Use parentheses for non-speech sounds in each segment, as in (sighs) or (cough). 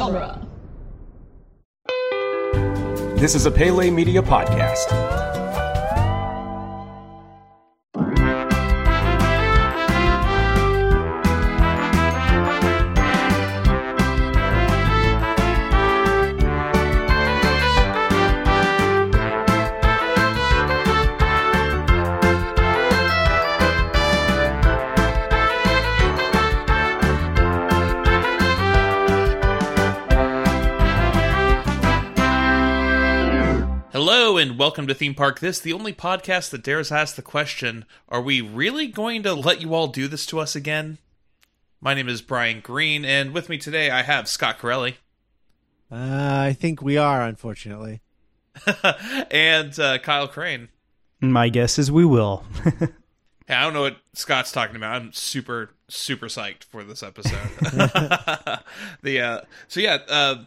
genre. This is a Pele Media podcast. And welcome to Theme Park This, the only podcast that dares ask the question Are we really going to let you all do this to us again? My name is Brian Green, and with me today I have Scott Corelli Uh, I think we are, unfortunately. (laughs) and uh, Kyle Crane. My guess is we will. (laughs) Hey, I don't know what Scott's talking about. I'm super, super psyched for this episode. (laughs) the uh, so yeah, uh,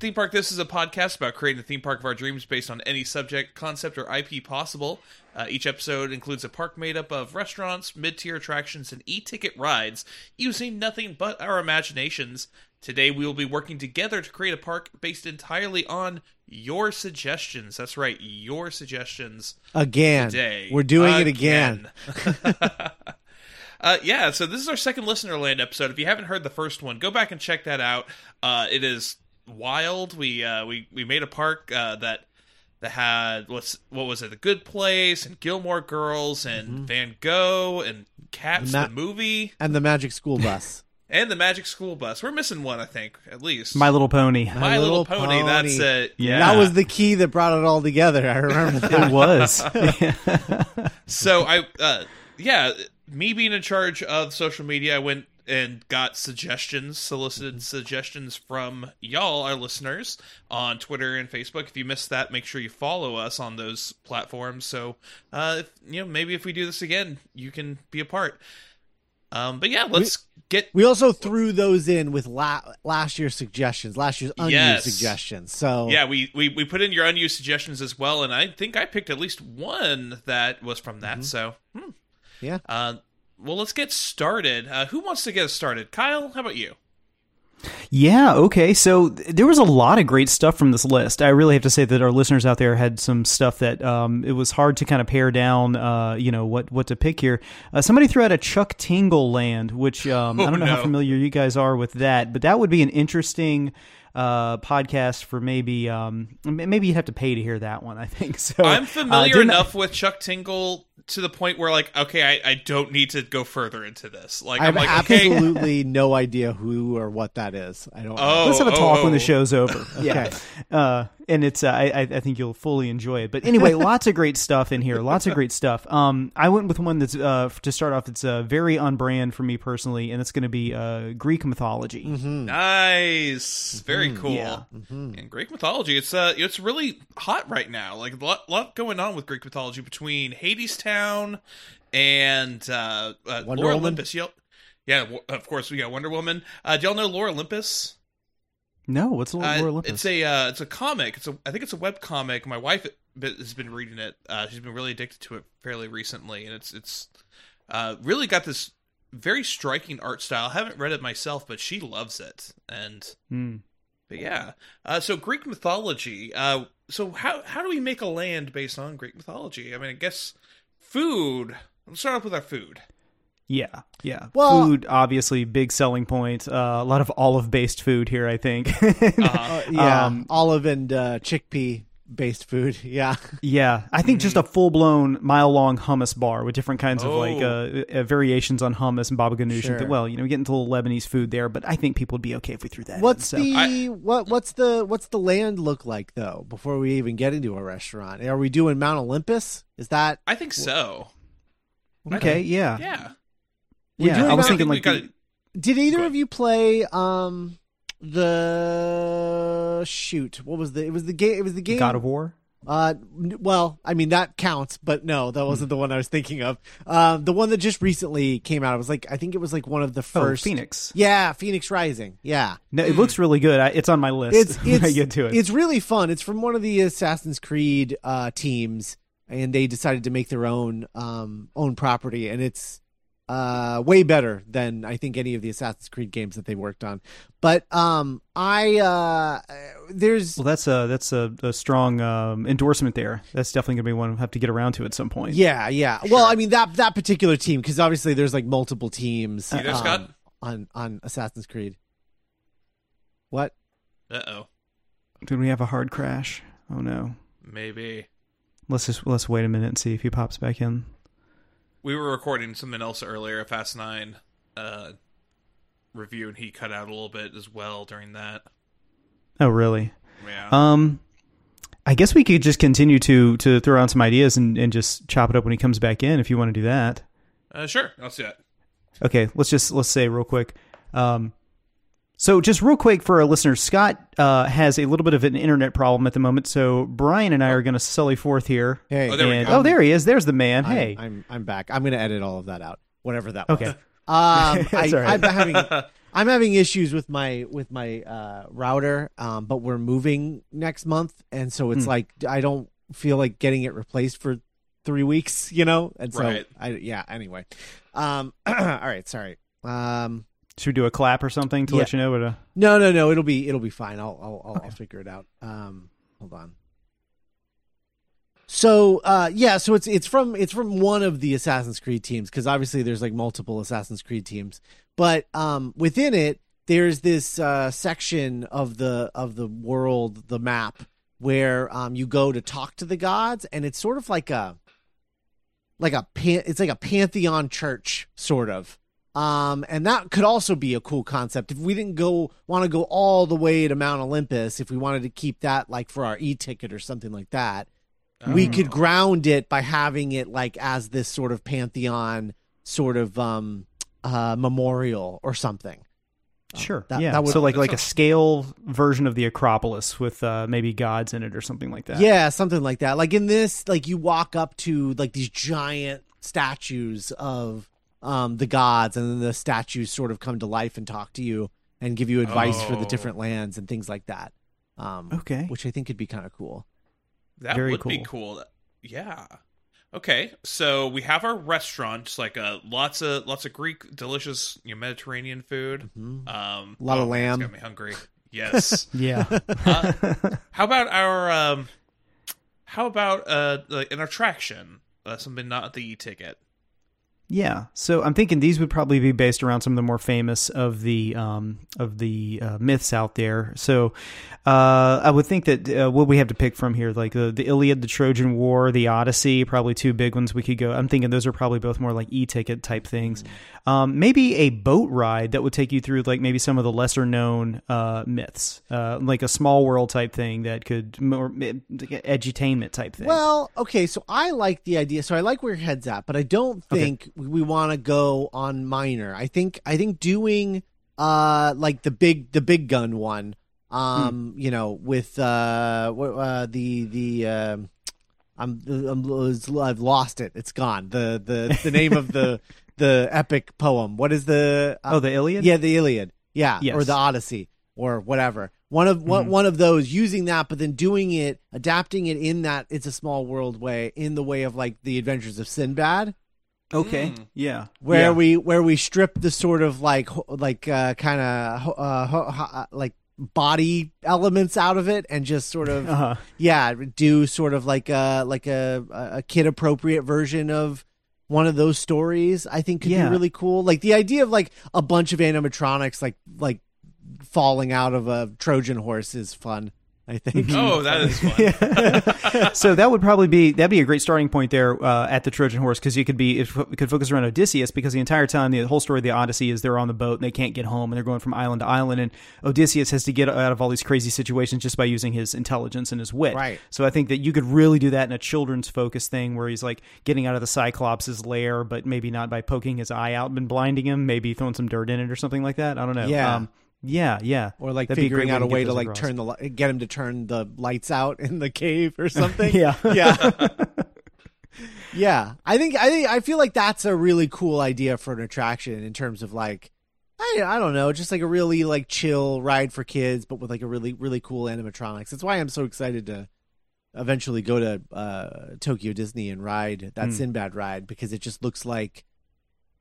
theme park. This is a podcast about creating a theme park of our dreams based on any subject, concept, or IP possible. Uh, each episode includes a park made up of restaurants, mid-tier attractions, and e-ticket rides, using nothing but our imaginations. Today, we will be working together to create a park based entirely on your suggestions. That's right, your suggestions Again. today. We're doing it again. (laughs) uh, yeah, so this is our second Listener Land episode. If you haven't heard the first one, go back and check that out. Uh, it is wild. We uh, we we made a park uh, that that had what's what was it? The Good Place and Gilmore Girls and Van Gogh and Cats Ma- the movie And the Magic School (laughs) Bus. and the Magic School Bus. We're missing one, I think, at least. My Little Pony. My Little, Pony. That's it. Yeah. That was the key that brought it all together. I remember (laughs) that. It was. (laughs) So I, uh, yeah, me being in charge of social media, I went and got suggestions, solicited suggestions from y'all, our listeners, on Twitter and Facebook. If you missed that, make sure you follow us on those platforms. So, uh, if, you know, maybe if we do this again, you can be a part. Um, but yeah, let's get. We also threw those in with la- last year's suggestions, last year's unused Yes. suggestions. So Yeah, we, we we put in your unused suggestions as well, and I think I picked at least one that was from that. So, hmm. Yeah. Uh, well, let's get started. Uh, who wants to get us started? Kyle, how about you? yeah, okay. So th- there was a lot of great stuff from this list. I really have to say that our listeners out there had some stuff that um, it was hard to kind of pare down, uh, you know, what, what to pick here. Uh, somebody threw out a Chuck Tingle land, which um, I Oh, don't know no. how familiar you guys are with that, but that would be an interesting uh, podcast for maybe um, maybe you'd have to pay to hear that one. I think (laughs) so. I'm uh, familiar didn't- enough with Chuck Tingle to the point where, like, okay, I, I don't need to go further into this. Like, I I'm have like, okay, absolutely (laughs) no idea who or what that is. I don't. Oh, Let's have a talk when oh. the show's over. (laughs) Yeah, Okay. uh, and it's uh, I I I think you'll fully enjoy it. But anyway, (laughs) lots of great stuff in here. Lots of great stuff. Um, I went with one that's uh to start off. It's uh, very on brand for me personally, and it's going to be uh Greek mythology. nice, very cool. Yeah. And Greek mythology, it's uh, it's really hot right now. Like a lot, lot going on with Greek mythology between Hadestown and uh, uh Wonder Lore Woman? Olympus. Y'all, yeah, w- of course we got Wonder Woman. Uh, do y'all know Lore Olympus? No, what's Lord Uh, Olympus? It's a uh, it's a comic. It's a I think it's a web comic. My wife has been reading it. Uh, she's been really addicted to it fairly recently, and it's it's uh, really got this very striking art style. I haven't read it myself, but she loves it. And Hmm. but yeah, uh, so Greek mythology. Uh, so how how do we make a land based on Greek mythology? I mean, I guess food. Let's start off with our food. Yeah, yeah. Well- food obviously big selling point. Uh, a lot of olive based food here, I think. (laughs) Uh-huh. Uh, yeah, Um, olive and uh, chickpea based food. (laughs) Yeah. Yeah, I think just a full blown mile long hummus bar with different kinds of like Oh. uh, uh, variations on hummus and baba ganoush. Sure. And th- well, you know, we get into a little Lebanese food there, but I think people would be okay if we threw that. in, What's so. the I- what? What's the what's the land look like though? Before we even get into a restaurant, are we doing Mount Olympus? Is that I think so. okay? Yeah, Yeah. Yeah. I was thinking like gotta- Did either of you play um the shoot? What was the? It was the game. It was the game. God of War. Uh, well, I mean that counts, but no, that wasn't the one I was thinking of. Um, the one that just recently came out. It was like I think it was like one of the Oh, first. Phoenix. Yeah, Fenyx Rising. Yeah, No, it looks really good. I, it's on my list. it's (laughs) it's I get to it. It's really fun. It's from one of the Assassin's Creed uh, teams, and they decided to make their own um, own property, and it's uh, way better than I think any of the Assassin's Creed games that they worked on. But um, I uh, there's Well, that's a that's a, a strong um, endorsement there. That's definitely going to be one we'll have to get around to at some point. yeah, yeah. Well, I mean that that particular team because obviously there's like multiple teams You there, um, Scott? on on Assassin's Creed. What? Uh oh. Did we have a hard crash? Oh no. Maybe. Let's just let's wait a minute and see if he pops back in. We were recording something else earlier, a Fast Nine uh, review, and he cut out a little bit as well during that. Oh really? Yeah. Um, I guess we could just continue to to throw out some ideas and, and just chop it up when he comes back in if you want to do that. uh, sure, I'll see that. Okay, let's just let's say real quick. Um, so just real quick for our listeners, Scott uh, has a little bit of an internet problem at the moment. So Brian and I are going to sully forth here. Hey, Oh, there and, oh, there he is. There's the man. I'm, hey. I'm I'm back. I'm gonna edit all of that out. Whatever that was. Okay. Um, (laughs) I, That's all right. I'm having (laughs) I'm having issues with my with my uh, router, um, but we're moving next month, and so it's like I don't feel like getting it replaced for three weeks, you know. And so Right. I yeah. Anyway, um, (clears throat) all right. Sorry. Um, Should we do a clap or something to Yeah. let you know what a no, no, no. It'll be it'll be fine. I'll I'll I'll, I'll figure it out. Um, hold on. So uh, yeah, so it's it's from it's from one of the Assassin's Creed teams because obviously there's like multiple Assassin's Creed teams, but um, within it there's this uh, section of the of the world, the map where um, you go to talk to the gods, and it's sort of like a like a pan- it's like a pantheon church sort of um and that could also be a cool concept if we didn't go want to go all the way to mount olympus if we wanted to keep that like for our e-ticket or something like that we Oh. could ground it by having it like as this sort of pantheon sort of um uh memorial or something sure that- yeah that would- so like like a scale version of the Acropolis with uh, maybe gods in it or something like that. Yeah, something like that. Like in this, like you walk up to like these giant statues of um the gods, and then the statues sort of come to life and talk to you and give you advice for the Oh. different lands and things like that. Um, Okay. which I think could be kind of cool. That Very would be cool. cool. Yeah. Okay, so we have our restaurant, like uh, lots of lots of Greek, delicious, you know, Mediterranean food. Um, A lot of oh, man, lamb. got me hungry. (laughs) Yes. Yeah. (laughs) how about our um, how about uh, like an attraction, uh, something not the e-ticket? Yeah, so I'm thinking these would probably be based around some of the more famous of the um, of the uh, myths out there. So uh, I would think that uh, what we have to pick from here, like the the Iliad, the Trojan War, the Odyssey, probably two big ones we could go. I'm thinking those are probably both more like e-ticket type things. Um, maybe a boat ride that would take you through like maybe some of the lesser known uh, myths, uh, like a small world type thing that could more edutainment type thing. Well, okay, so I like the idea. So I like where your head's at, but I don't think we want to go on minor. I think I think doing uh like the big the big gun one, um, you know, with uh, uh the the um I'm, I'm I've lost it. It's gone. The the the name of the (laughs) the epic poem. What is the uh, oh, the Iliad. yeah, the Iliad. Yeah, Yes. or the Odyssey or whatever. One of one, one of those using that, but then doing it, adapting it in that it's a small world way, in the way of like the Adventures of Sinbad, Okay. Mm. Yeah. where Yeah. we where we strip the sort of like like uh, kind of uh, ho- ho- like body elements out of it and just sort of (laughs) Uh-huh. yeah do sort of like a like a a kid appropriate version of one of those stories i think could Yeah. be really cool like the idea of like a bunch of animatronics like like falling out of a trojan horse is fun i think (laughs) Oh, that is fun. (laughs) so that would probably be that'd be a great starting point there uh, at the Trojan horse because you could be it could focus around Odysseus because the entire time the whole story of the Odyssey is they're on the boat and they can't get home and they're going from island to island and Odysseus has to get out of all these crazy situations just by using his intelligence and his wit. Right. So I think that you could really do that in a children's focus thing where he's like getting out of the Cyclops' lair, but maybe not by poking his eye out and blinding him, maybe throwing some dirt in it or something like that. I don't know. Yeah. Um, yeah, yeah. or like That'd figuring out a way to like across. turn the li- get him to turn the lights out in the cave or (laughs) something Yeah. (laughs) yeah yeah i think i think i feel like that's a really cool idea for an attraction in terms of like I, I don't know just like a really like chill ride for kids but with like a really really cool animatronics that's why i'm so excited to eventually go to uh tokyo disney and ride that Hmm. sinbad ride because it just looks like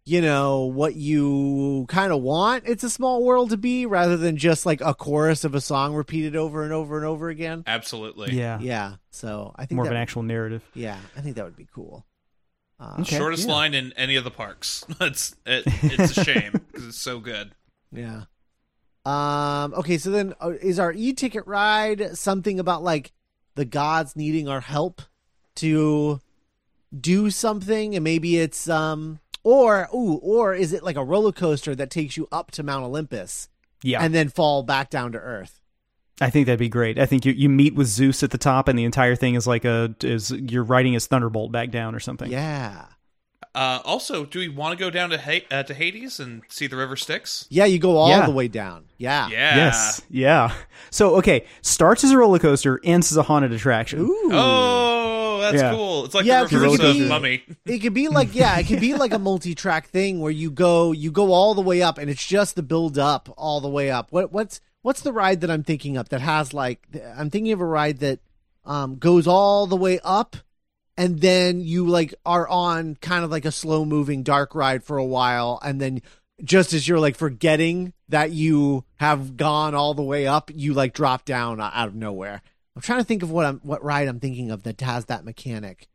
you know what you kind of want it's a small world to be rather than just like a chorus of a song repeated over and over and over again Absolutely. Yeah. yeah so i think More of that, an actual narrative. yeah i think that would be cool uh, Okay. Shortest yeah. line in any of the parks. (laughs) it's it, it's a shame because it's so good. yeah um okay so then uh, is our e-ticket ride something about like the gods needing our help to do something and maybe it's um or ooh or is it like a roller coaster that takes you up to mount olympus Yeah. and then fall back down to earth I think that'd be great. I think you, you meet with Zeus at the top, and the entire thing is like a is you're riding his thunderbolt back down or something. yeah Uh, also, do we want to go down to ha- uh, to Hades and see the river Styx? yeah you go all Yeah. the way down yeah Yeah. Yes. Yeah. So okay, starts as a roller coaster, ends as a haunted attraction. Ooh. Oh, that's Yeah. cool. It's like Yeah, the 'cause reverse it could of be- Mummy. it could be like yeah it could be like a multi-track thing where you go you go all the way up and it's just the build up all the way up what what's what's the ride that i'm thinking of that has like i'm thinking of a ride that um goes all the way up and then you like are on kind of like a slow moving dark ride for a while and then just as you're like forgetting that you have gone all the way up you like drop down out of nowhere i'm trying to think of what i'm what ride i'm thinking of that has that mechanic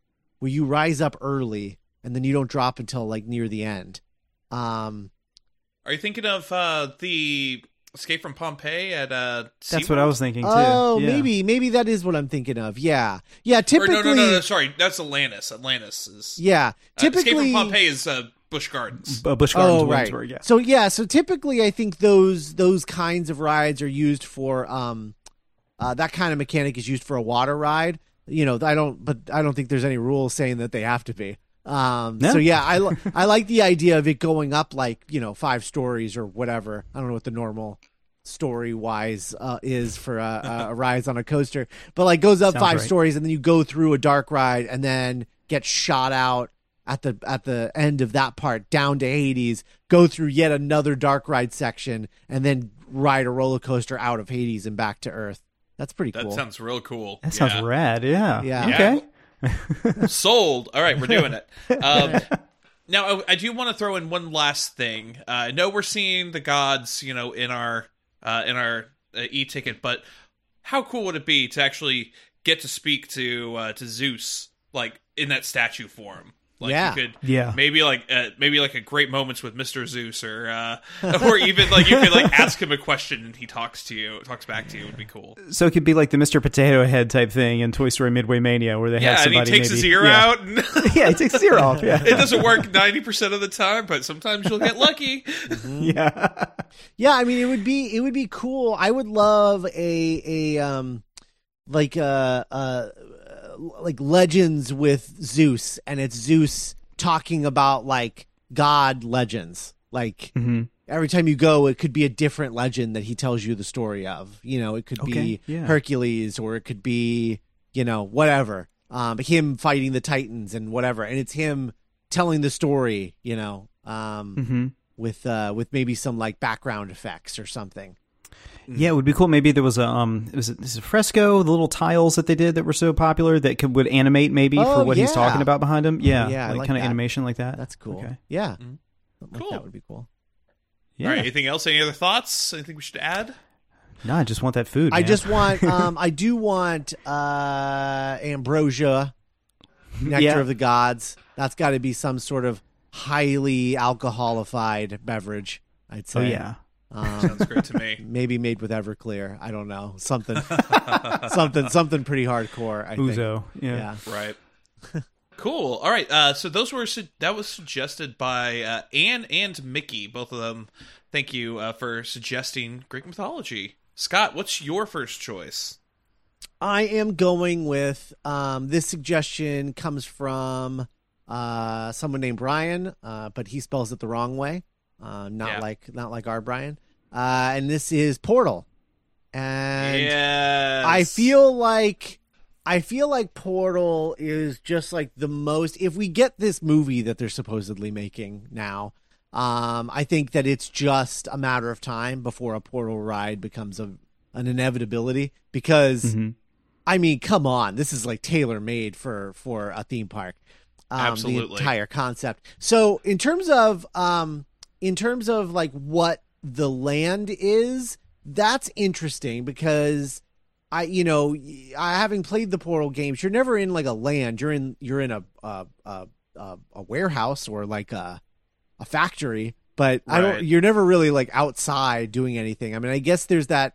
where you rise up early and then you don't drop until like near the end. Um, Are you thinking of uh, the Escape from Pompeii at uh? That's what I was thinking too. oh, Yeah. maybe maybe that is what I'm thinking of. Yeah, yeah. Or Typically, no, no, no, no. Sorry, that's Atlantis. Atlantis is. yeah. Uh, Escape Typically, from Pompeii is uh, Busch Gardens. Uh, Busch Gardens, oh right. Williamsburg, yeah. So yeah, so typically I think those those kinds of rides are used for um, uh, that kind of mechanic is used for a water ride. You know, I don't, but I don't think there's any rule saying that they have to be. Um, No. so yeah, I li- (laughs) I like the idea of it going up like you know five stories or whatever. I don't know what the normal story wise uh, is for a, a rise on a coaster, but like goes up Sounds five right. stories and then you go through a dark ride and then get shot out at the at the end of that part down to Hades, go through yet another dark ride section, and then ride a roller coaster out of Hades and back to Earth. That's pretty cool. That sounds real cool. That sounds Yeah. rad. Yeah. Yeah. Okay. (laughs) Sold. All right, we're doing it. (laughs) Um, now, I, I do want to throw in one last thing. Uh, I know we're seeing the gods, you know, in our uh, in our uh, e-ticket, but how cool would it be to actually get to speak to uh, to Zeus, like in that statue form? Like Yeah. you could, Yeah. maybe like uh, maybe like a great moments with Mister Zeus, or uh, (laughs) or even like you could like (laughs) ask him a question and he talks to you, talks back to you. Would be cool. So it could be like the Mr. Potato Head type thing in Toy Story Midway Mania, where they Yeah, have and he somebody takes maybe, his ear yeah. out. And (laughs) yeah, he takes his ear off. Yeah. it doesn't work ninety percent of the time, but sometimes you'll get lucky. yeah. yeah, I mean it would be it would be cool. I would love a a um like uh uh like legends with Zeus and it's Zeus talking about like god legends. Like hmm every time you go it could be a different legend that he tells you the story of. You know, it could Okay, be yeah. Hercules or it could be, you know, whatever. Um him fighting the Titans and whatever. And it's him telling the story, you know. Um hmm with uh with maybe some like background effects or something. Yeah, it would be cool. Maybe there was a um, it was a, this is a fresco, the little tiles that they did that were so popular that could would animate maybe Oh, for what he's talking about behind him. Yeah, Yeah, like, like kind of animation like that. That's cool. Okay. Yeah. Mhm. Cool. like that would be cool. Yeah. All right. Anything else? Any other thoughts? Anything we should add? No, I just want that food. I man. just want (laughs) um I do want uh ambrosia, nectar Yeah. of the gods. That's got to be some sort of highly alcoholified beverage, I'd Oh say. yeah. Um, Sounds great to me. (laughs) maybe made with Everclear. I don't know. Something (laughs) something something pretty hardcore, I think. Ouzo. Yeah. Yeah. Right. Cool. All right. Uh, so those were su- that was suggested by uh, Anne and Mickey, both of them. Thank you uh, for suggesting Greek mythology. Scott, what's your first choice? I am going with um, this suggestion comes from uh, someone named Brian, uh, but he spells it the wrong way, uh, not Yeah. like not like our Brian. Uh, and this is Portal, and yes. I feel like I feel like Portal is just like the most. If we get this movie that they're supposedly making now, um, I think that it's just a matter of time before a Portal ride becomes a an inevitability because. Mhm. I mean, come on, this is like tailor made for for a theme park. um, the Absolutely. entire concept. So in terms of um, in terms of like what the land is, that's interesting because I you know I having played the Portal games, you're never in like a land. You're in you're in a a a, a, a warehouse or like a a factory, but I don't. You're never really like outside doing anything. I mean, I guess there's that.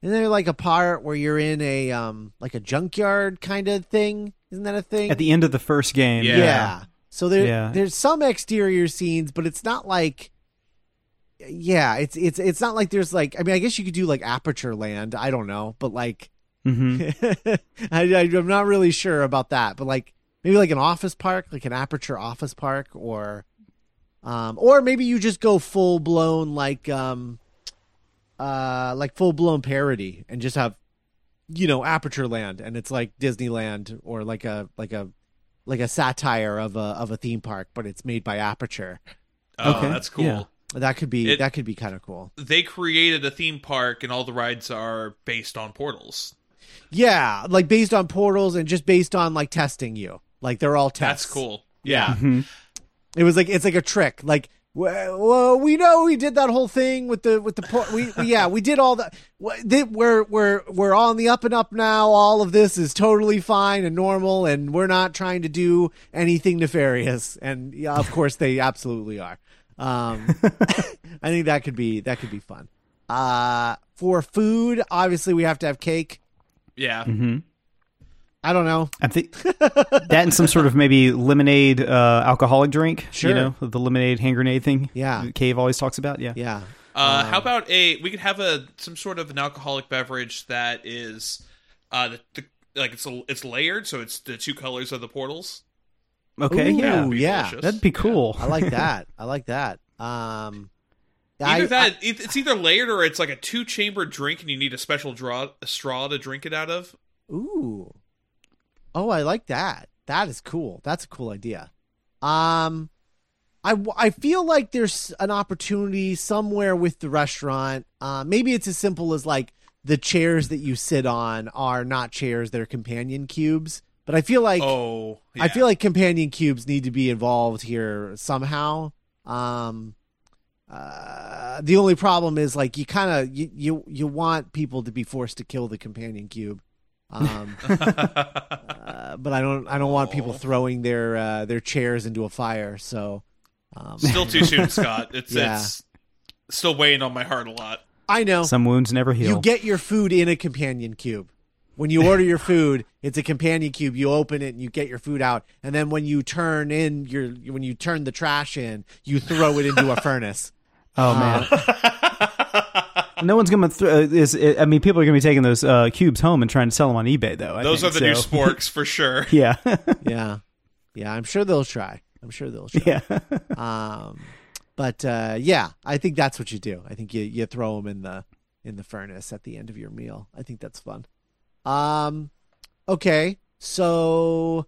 Isn't there like a part where you're in a um like a junkyard kind of thing? Isn't that a thing? At the end of the first game. Yeah. yeah. So there Yeah. there's some exterior scenes, but it's not like yeah, it's it's it's not like there's like I mean I guess you could do like aperture land, I don't know, but like hmm (laughs) I, I I'm not really sure about that, but like maybe like an office park, like an aperture office park or um or maybe you just go full blown like um uh like full blown parody and just have you know aperture land and it's like Disneyland or like a like a like a satire of a of a theme park but it's made by aperture Oh, Okay, that's cool. yeah. That could be It- that could be kind of cool They created a theme park, and all the rides are based on portals. yeah like based on portals and just based on like testing you like they're all tests That's cool. yeah hmm It was like it's like a trick. Like, well, well, we know we did that whole thing with the with the por- we, we yeah we did all that. We're we're we're on the up and up now. All of this is totally fine and normal, and we're not trying to do anything nefarious. And yeah, of course they absolutely are. Um, (laughs) (laughs) I think that could be that could be fun. Uh, for food, obviously we have to have cake. Yeah. Mm-hmm. I don't know. I think (laughs) that and some sort of maybe lemonade uh, alcoholic drink. Sure. You know, the lemonade hand grenade thing. Yeah. that Cave always talks about. Yeah. Yeah, Uh, how about a? We could have a some sort of an alcoholic beverage that is, uh, the, the like it's a, it's layered, so it's the two colors of the portals. Okay. Ooh, yeah. That'd be yeah. That'd be cool. I like (laughs) that. I like that. Um, Either I- that, it- it's either layered or it's like a two chamber drink, and you need a special draw a straw to drink it out of. Ooh. Oh, I like that. That is cool. That's a cool idea. Um I w- I feel like there's an opportunity somewhere with the restaurant. Uh, maybe it's as simple as like the chairs that you sit on are not chairs, they're companion cubes. But I feel like oh, I feel like companion cubes need to be involved here somehow. Um, uh, the only problem is like you kind of you, you you want people to be forced to kill the companion cube. Um, (laughs) uh, but I don't I don't want people throwing their uh, their chairs into a fire. So um, still too soon, (laughs) Scott. It's Yeah. it's still weighing on my heart a lot. I know Some wounds never heal. you get your food in a companion cube. When you order your food, it's a companion cube. You open it and you get your food out, and then when you turn in your when you turn the trash in, you throw it into a (laughs) furnace. oh man. (laughs) no one's gonna. Th- uh, is I mean, people are gonna be taking those uh, cubes home and trying to sell them on eBay, though. I Those think, are the new so- sporks for (laughs) sure. Yeah. Yeah, yeah. I'm sure they'll try. I'm sure they'll try. yeah. Um, but uh, yeah, I think that's what you do. I think you you throw them in the in the furnace at the end of your meal. I think that's fun. Um, okay, so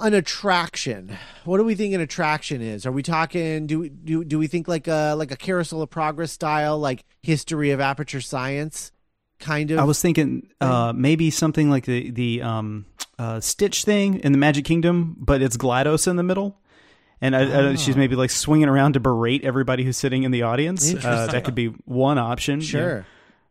an attraction. What do we think an attraction is? Are we talking? Do we do do we think like a like a carousel of progress style, like history of aperture science, kind of? I was thinking uh, maybe something like the the um, uh, Stitch thing in the Magic Kingdom, but it's Glados in the middle. And I, I she's Oh. maybe like swinging around to berate everybody who's sitting in the audience. Uh, that could be one option. sure.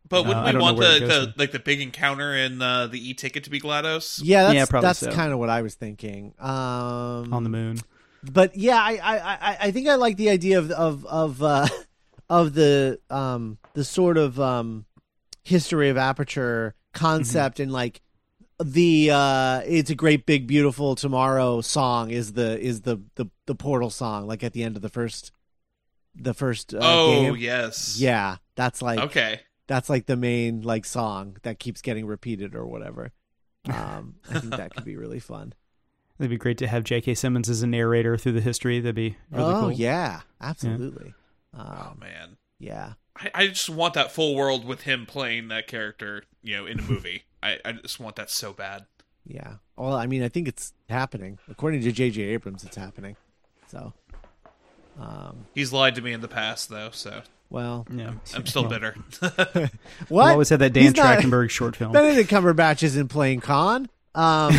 But Uh, wouldn't I we want the, the like the big encounter in uh, the e ticket to be Glados? Yeah, that's Yeah, probably that's so. kind of what I was thinking. Um, on the moon. but yeah, I, I, I, I think I like the idea of of of uh, (laughs) of the um the sort of um history of aperture concept and like the uh it's a great big beautiful tomorrow song is the is the the the portal song like at the end of the first the first uh, oh game. yes. yeah that's like Okay. That's like the main like song that keeps getting repeated or whatever um i think that could be really fun (laughs) It'd be great to have J.K. Simmons as a narrator through the history. That'd be really oh cool. yeah absolutely Oh um, man. yeah I, I just want that full world with him playing that character, you know, in a movie. (laughs) I, I just want that so bad. Yeah. Well, I mean, I think it's happening. According to J.J. Abrams, it's happening. So, um, He's lied to me in the past though, so well, Yeah. I'm (laughs) still Well, bitter. (laughs) (laughs) what? We'll always had that Dan He's not- Trachtenberg short film. Benedict Cumberbatch isn't playing Khan. Um,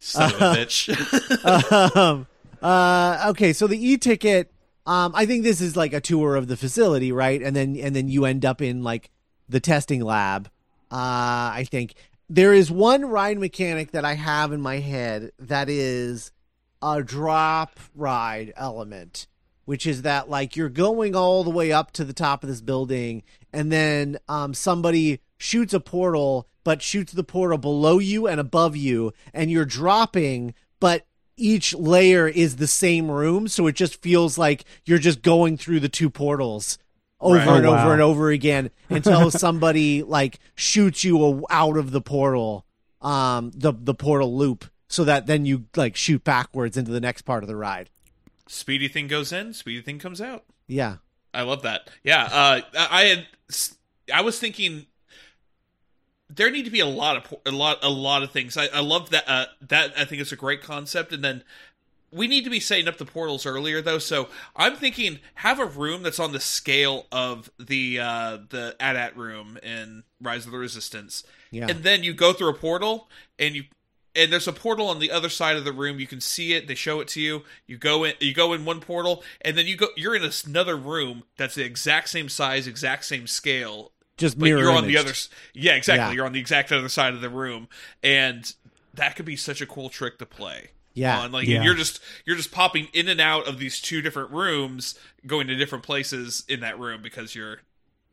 Son of a bitch. um, uh, okay, so the e-ticket. Um, I think this is like a tour of the facility, right? And then and then you end up in like the testing lab. Uh, I think there is one ride mechanic that I have in my head that is a drop ride element, which is that like you're going all the way up to the top of this building, and then um, somebody shoots a portal, but shoots the portal below you and above you, and you're dropping, but each layer is the same room, so it just feels like you're just going through the two portals over Right. and Oh, over and over again until (laughs) somebody like shoots you out of the portal, um, the the portal loop, so that then you like shoot backwards into the next part of the ride. Speedy thing goes in, speedy thing comes out. Yeah, I love that. Yeah, uh, I had. I was thinking there need to be a lot of a lot a lot of things. I, I love that. Uh, that I think is a great concept, and then we need to be setting up the portals earlier though. So I'm thinking have a room that's on the scale of the uh, the AT-AT room in Rise of the Resistance, yeah, and then you go through a portal and you and there's a portal on the other side of the room you can see it they show it to you you go in you go in one portal and then you go you're in another room that's the exact same size exact same scale just but mirror you're on the other yeah exactly Yeah. you're on the exact other side of the room and that could be such a cool trick to play Yeah. on. like Yeah. you're just you're just popping in and out of these two different rooms going to different places in that room because you're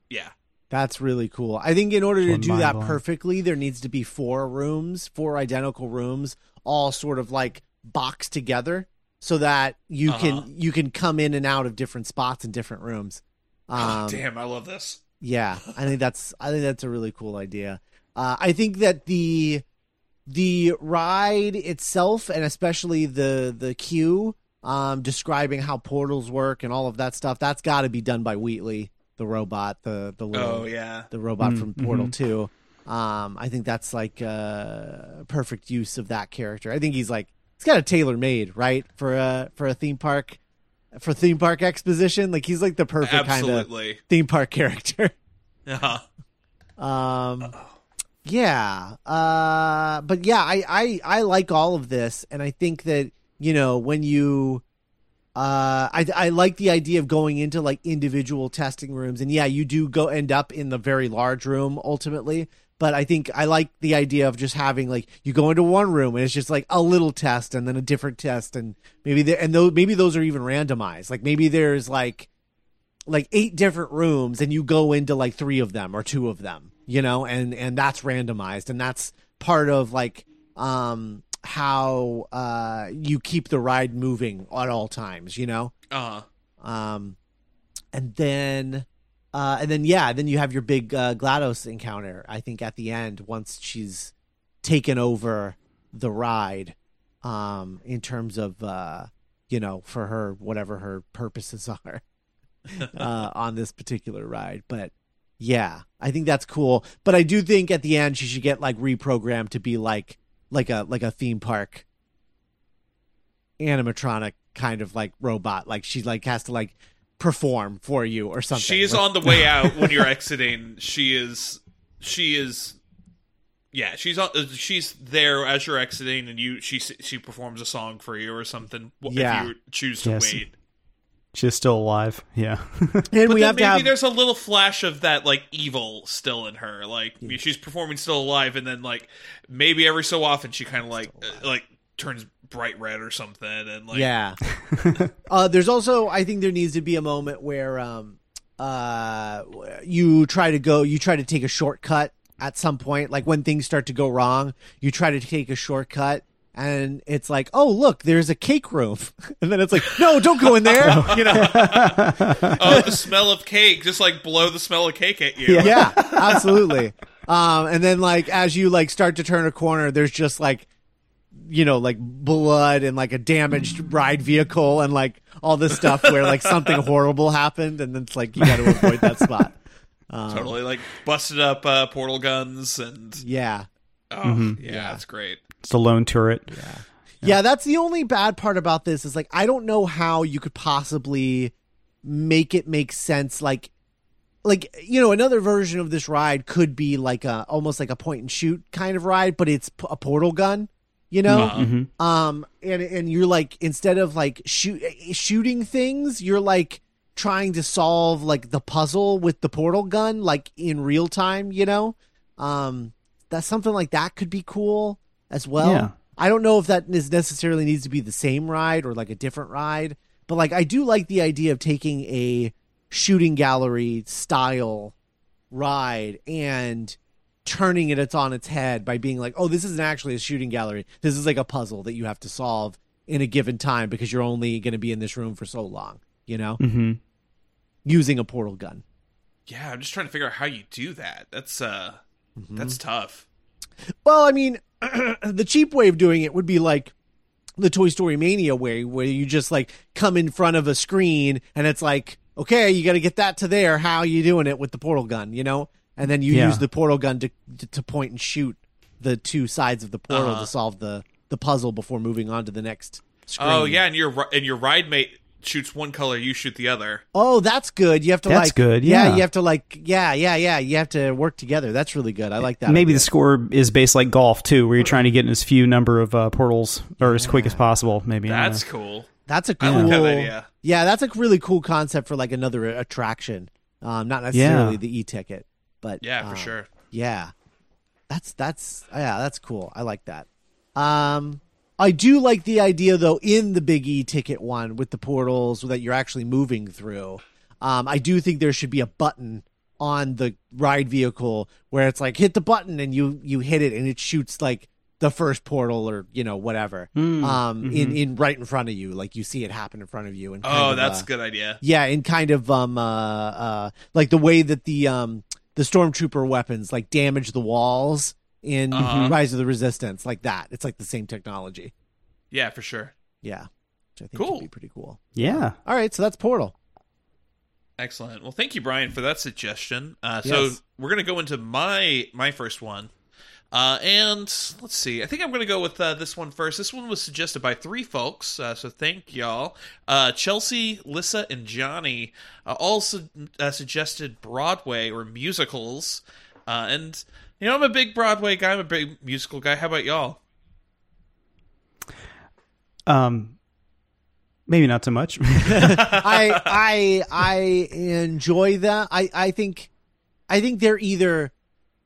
yeah That's really cool. I think in order to do that perfectly, there needs to be four rooms, four identical rooms, all sort of like boxed together, so that you Uh-huh. can you can come in and out of different spots in different rooms. Um, oh, damn i love this Yeah, (laughs) I think that's I think that's a really cool idea. Uh, I think that the the ride itself, and especially the the queue, um, describing how portals work and all of that stuff, that's got to be done by Wheatley, the robot, the the little oh yeah the robot Mm, from Portal mhm. Two. Um, I think that's like uh, perfect use of that character. I think he's like he's got a tailor made right for a for a theme park for theme park exposition. Like he's like the perfect kind of theme park (laughs) character. uh-huh. Um, yeah. Uh, but yeah, I, I, I like all of this. And I think that, you know, when you, uh, I, I like the idea of going into like individual testing rooms. And yeah, you do go end up in the very large room ultimately. But I think I like the idea of just having like you go into one room and it's just like a little test and then a different test and maybe there and those maybe those are even randomized. Like maybe there's like like eight different rooms and you go into like three of them or two of them you know and and that's randomized and that's part of like um how uh you keep the ride moving at all times you know? Uh-huh. Um and then uh and then yeah then you have your big uh glados encounter i think at the end once she's taken over the ride um in terms of uh you know for her whatever her purposes (laughs) are uh (laughs) on this particular ride. But yeah i think that's cool. But i do think at the end she should get like reprogrammed to be like like a like a theme park animatronic kind of like robot like she like has to like perform for you or something She is Like- on the way (laughs) out when you're exiting. She is. She is. Yeah, she's on. She's there as you're exiting, and you. She she performs a song for you or something. Yeah. If you choose to Yes. wait. She's still alive. Yeah. (laughs) and But we then have maybe to have there's a little flash of that like evil still in her. Like she's performing still alive, and then like maybe every so often she kind of like uh, like turns bright red or something, and like yeah. (laughs) uh, there's also, I think there needs to be a moment where um, uh, you try to go, you try to take a shortcut at some point. Like when things start to go wrong, you try to take a shortcut. And it's like, oh look, there's a cake room, (laughs) and then it's like, no, don't go in there. (laughs) You know, (laughs) oh the smell of cake, just like blow the smell of cake at you. yeah, absolutely. Um, and then like as you like start to turn a corner, there's just like, you know, like blood and like a damaged ride vehicle and like all this stuff where like something horrible happened, and then it's like you got to avoid that spot. Um, Totally like busted up uh, portal guns and Yeah. oh yeah, that's great. It's a lone turret. yeah, That's the only bad part about this is like I don't know how you could possibly make it make sense. Like, like you know another version of this ride could be like a almost like a point and shoot kind of ride, but it's p- a portal gun. You know, Uh-huh. um, and and you're like instead of like shoot shooting things, you're like trying to solve like the puzzle with the portal gun, like in real time. You know, um, that's something like that could be cool as well. Yeah. I don't know if that is necessarily needs to be the same ride or like a different ride, but like I do like the idea of taking a shooting gallery style ride and turning it on its head by being like, oh, this isn't actually a shooting gallery. This is like a puzzle that you have to solve in a given time because you're only going to be in this room for so long, you know, hmm using a portal gun. Yeah, I'm just trying to figure out how you do that. That's uh, Mm-hmm. that's tough. Well, I mean, (clears throat) the cheap way of doing it would be like the Toy Story Mania way, where you just like come in front of a screen and it's like, okay, you got to get that to there. How are you doing it with the portal gun, you know? And then you Yeah. use the portal gun to to point and shoot the two sides of the portal Uh-huh. to solve the the puzzle before moving on to the next screen. Oh yeah, and your and your ride mate shoots one color, you shoot the other. Oh, that's good. You have to That's like good, yeah. you have to like yeah, yeah, yeah. You have to work together. That's really good. I like that. Maybe idea. the score is based like golf too, where you're trying to get in as few number of uh, portals or as quick as possible. Maybe I don't That's know. cool. That's a I cool like that idea. Yeah, that's a really cool concept for like another attraction. Um, not necessarily Yeah. the e-ticket, but Yeah, for um, sure. Yeah, that's that's yeah, that's cool. I like that. Um, I do like the idea though in the big e-ticket one with the portals that you're actually moving through. Um, I do think there should be a button on the ride vehicle where it's like hit the button and you you hit it and it shoots like the first portal or you know whatever Hmm. um in in right in front of you like you see it happen in front of you and Oh, of, that's uh, a good idea. yeah, and kind of um uh uh like the way that the um the stormtrooper weapons like damage the walls in Uh-huh. (laughs) Rise of the Resistance, like that. It's like the same technology. Yeah, for sure. Yeah, which I think Cool. would be pretty cool. Yeah. All right, so that's Portal. Excellent. Well, thank you, Brian, for that suggestion. Uh, so Yes. we're gonna go into my my first one, uh, and let's see. I think I'm gonna go with uh, this one first. This one was suggested by three folks, uh, so thank y'all. Uh, Chelsea, Lissa, and Johnny uh, all su- uh, suggested Broadway or musicals, uh, and you know I'm a big Broadway guy. I'm a big musical guy. How about y'all? Um, maybe not so much. (laughs) I I I enjoy that. I I think I think they're either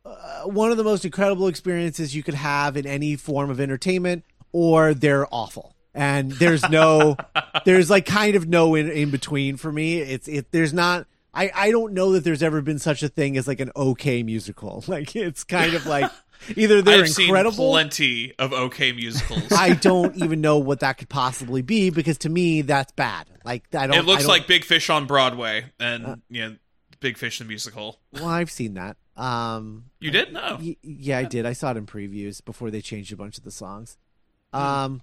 uh, one of the most incredible experiences you could have in any form of entertainment, or they're awful. And there's no, (laughs) there's like kind of no in, in between for me. It's it. There's not. I I don't know that there's ever been such a thing as like an okay musical. (laughs) Like it's kind of like either they're I've incredible. seen plenty of okay musicals. I don't even know what that could possibly be because to me that's bad. Like I don't. it looks don't- like Big Fish on Broadway, and Uh, you know, Big Fish the musical. Well, I've seen that. Um, You did? know? y- yeah, I did. I saw it in previews before they changed a bunch of the songs. Um,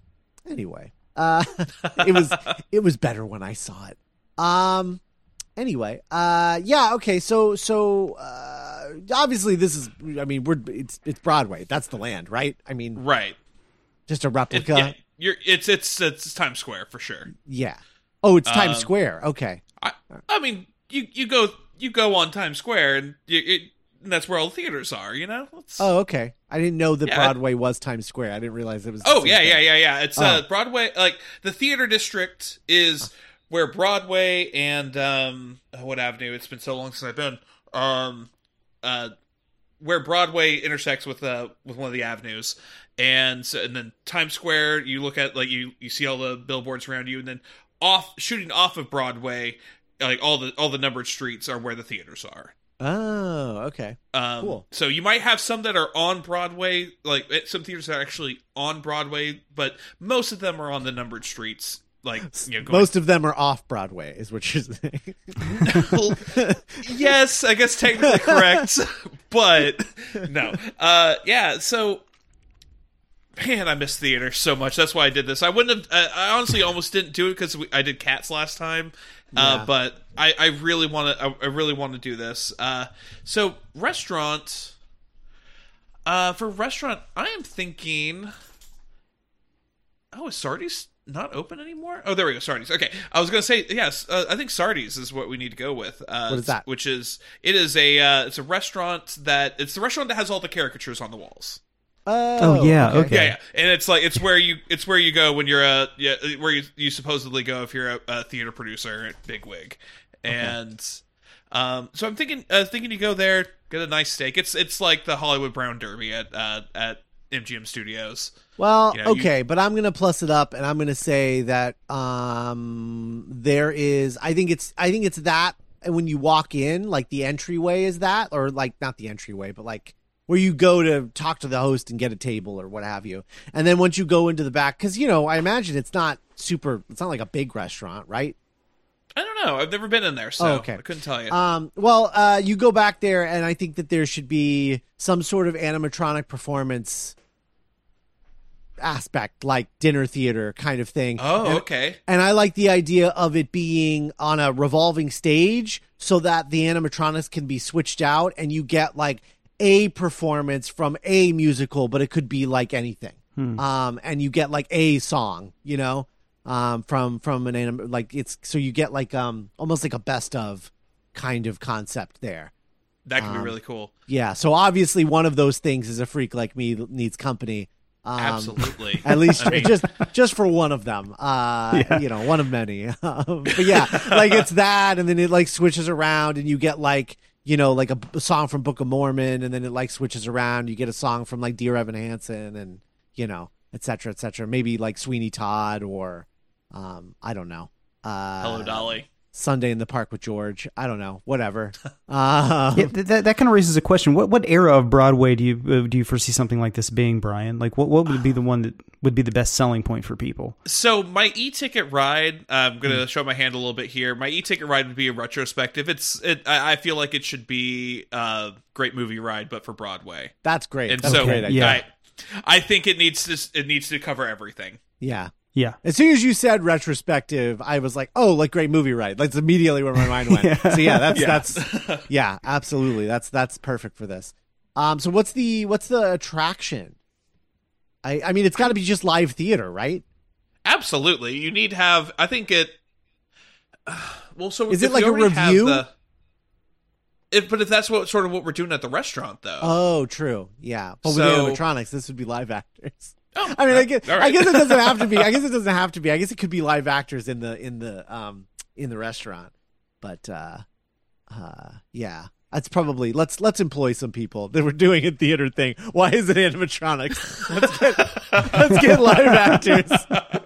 anyway, uh, (laughs) it was it was better when I saw it. Um, anyway, uh, yeah, okay. So so uh, obviously this is. I mean, we're it's it's Broadway. That's the land, right? I mean, Right. just a It- replica. yeah, you're it's it's it's Times Square for sure. yeah. Oh, it's Times Um, Square. Okay. I I mean, you you go you go on Times Square and you, it, and that's where all the theaters are. You know. It's- Oh, okay. I didn't know that Yeah. Broadway was Times Square. I didn't realize it was. Oh yeah, thing. yeah, yeah, yeah. It's uh, Oh. Broadway. Like the theater district is where Broadway and um, what avenue? It's been so long since I've been. Um, uh, where Broadway intersects with uh with one of the avenues, and so, and then Times Square. You look at like you you see all the billboards around you, and then off shooting off of Broadway, like all the all the numbered streets are where the theaters are. Oh, okay. Um, Cool. So you might have some that are on Broadway, like eh, some theaters are actually on Broadway, but most of them are on the numbered streets. Like you know, Most of them are off Broadway, is what you're saying. Well, yes, I guess technically correct, (laughs) but no. Uh, yeah. So, man, I miss theater so much. That's why I did this. I wouldn't have. Uh, I honestly almost didn't do it because I did Cats last time. Uh, Yeah. but I, I really want to. I, I really want to do this. Uh, so restaurant. Uh, for restaurant, I am thinking. Oh, is Sardis not open anymore? Oh, there we go. Sardi's. Okay, I was gonna say yes. Uh, I think Sardi's is what we need to go with. Uh, What is that? Which is it is a uh, it's a restaurant that it's the restaurant that has all the caricatures on the walls. Oh, Oh, yeah, okay. Yeah, yeah, and it's like it's where you it's where you go when you're a yeah where you, you supposedly go if you're a, a theater producer at Bigwig, and um so I'm thinking uh, thinking you go there get a nice steak. It's it's like the Hollywood Brown Derby at uh, at MGM Studios. Well, You know, you- okay, but I'm gonna plus it up, and I'm gonna say that um, there is. I think it's. I think it's that and when you walk in, like the entryway is that, or like not the entryway, but like where you go to talk to the host and get a table or what have you. And then once you go into the back, because you know, I imagine it's not super. It's not like a big restaurant, right? I don't know. I've never been in there, so Oh, okay. I couldn't tell you. Um, well, uh, you go back there, and I think that there should be some sort of animatronic performance aspect, like dinner theater kind of thing. oh, And- okay. And I like the idea of it being on a revolving stage so that the animatronics can be switched out and you get like a performance from a musical, but it could be like anything. Um, and you get like a song, you know, um, from from an anim like it's so you get like um almost like a best of kind of concept there. That could be um, really cool. Yeah. So obviously one of those things is a freak like me needs company. Um, Absolutely. (laughs) at least (laughs) I mean- just just for one of them uh you know one of many (laughs) Um, but yeah like it's that and then it like switches around and you get like you know like a, a song from book of mormon and then it like switches around you get a song from like dear evan hansen and you know et cetera et cetera maybe like sweeney todd or um i don't know uh Hello, Dolly. sunday in the park with george i don't know whatever uh (laughs) Yeah, that that kind of raises a question. What what era of Broadway do you uh, do you foresee something like this being, Brian? Like, what what would be the one that would be the best selling point for people? So my e-ticket ride, I'm gonna Hmm. show my hand a little bit here. My e-ticket ride would be a retrospective. It's it. I, I feel like it should be a great movie ride, but for Broadway. that's great And that's so great idea yeah. I, I think it needs to it needs to cover everything. yeah Yeah, As soon as you said retrospective, I was like, "Oh, like great movie, right?" That's immediately where my mind went. (laughs) So yeah, that's that's (laughs) yeah, absolutely. That's that's perfect for this. Um, so what's the what's the attraction? I I mean, it's got to be just live theater, right? Absolutely, you need to have. I think it. (sighs) well, so Is it like a already review? the- if, but if that's what sort of what we're doing at the restaurant, though. Oh, true. Yeah, but with So- animatronics, this would be live actors. Oh, I mean, uh, I guess, all I guess it doesn't have to be. I guess it (laughs) doesn't have to be. I guess it could be live actors in the in the um in the restaurant. But uh uh yeah. That's probably let's let's employ some people that were doing a theater thing. Why is it animatronics? Let's get let's get live actors. (laughs)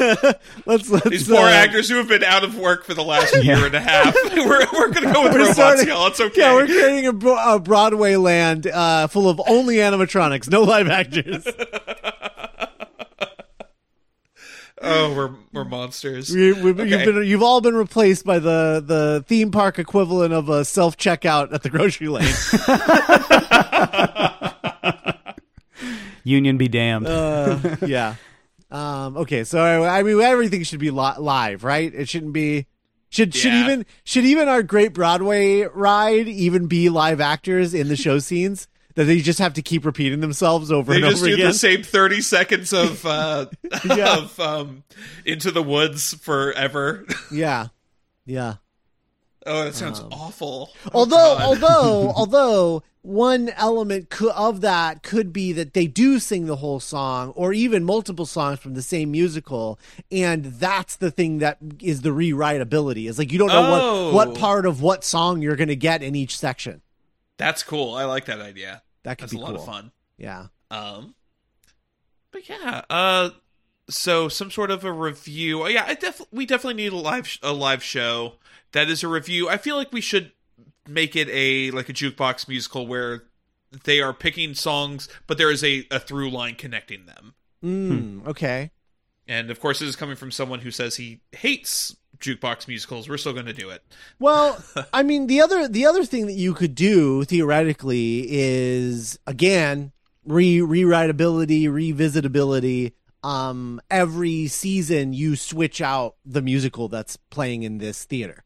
(laughs) let's let's These poor uh, actors who have been out of work for the last year and a half. (laughs) we're we're gonna go with We're robot starting- scale. It's okay. Yeah, we're creating a, a Broadway land uh, full of only animatronics, no live actors. (laughs) oh, we're we're monsters. You, we, Okay. You've been you've all been replaced by the the theme park equivalent of a self checkout at the grocery lane. Union be damned. uh, yeah. Um, okay, so I mean everything should be li- live, right? It shouldn't be. Should should Yeah. even should even our great Broadway ride even be live actors in the show (laughs) scenes that they just have to keep repeating themselves over They and just over do again? the same thirty seconds of (laughs) uh, Yeah. of um, into the woods forever. (laughs) Yeah, yeah. Oh, that sounds awful. Oh, although although (laughs) although one element co- of that could be that they do sing the whole song or even multiple songs from the same musical and that's the thing that is the rerideability is like you don't know Oh. what what part of what song you're going to get in each section that's cool. I like that idea. that could That's be a lot cool of fun. yeah Um, but yeah, uh, so some sort of a revue. Oh, yeah, I def- we definitely need a live sh- a live show that is a revue. I feel like we should make it a like a jukebox musical where they are picking songs, but there is a, a through line connecting them. mm, okay And of course, this is coming from someone who says he hates jukebox musicals. We're still going to do it. Well, (laughs) I mean the other the other thing that you could do theoretically is again re rerideability, revisitability. Um, every season you switch out the musical that's playing in this theater,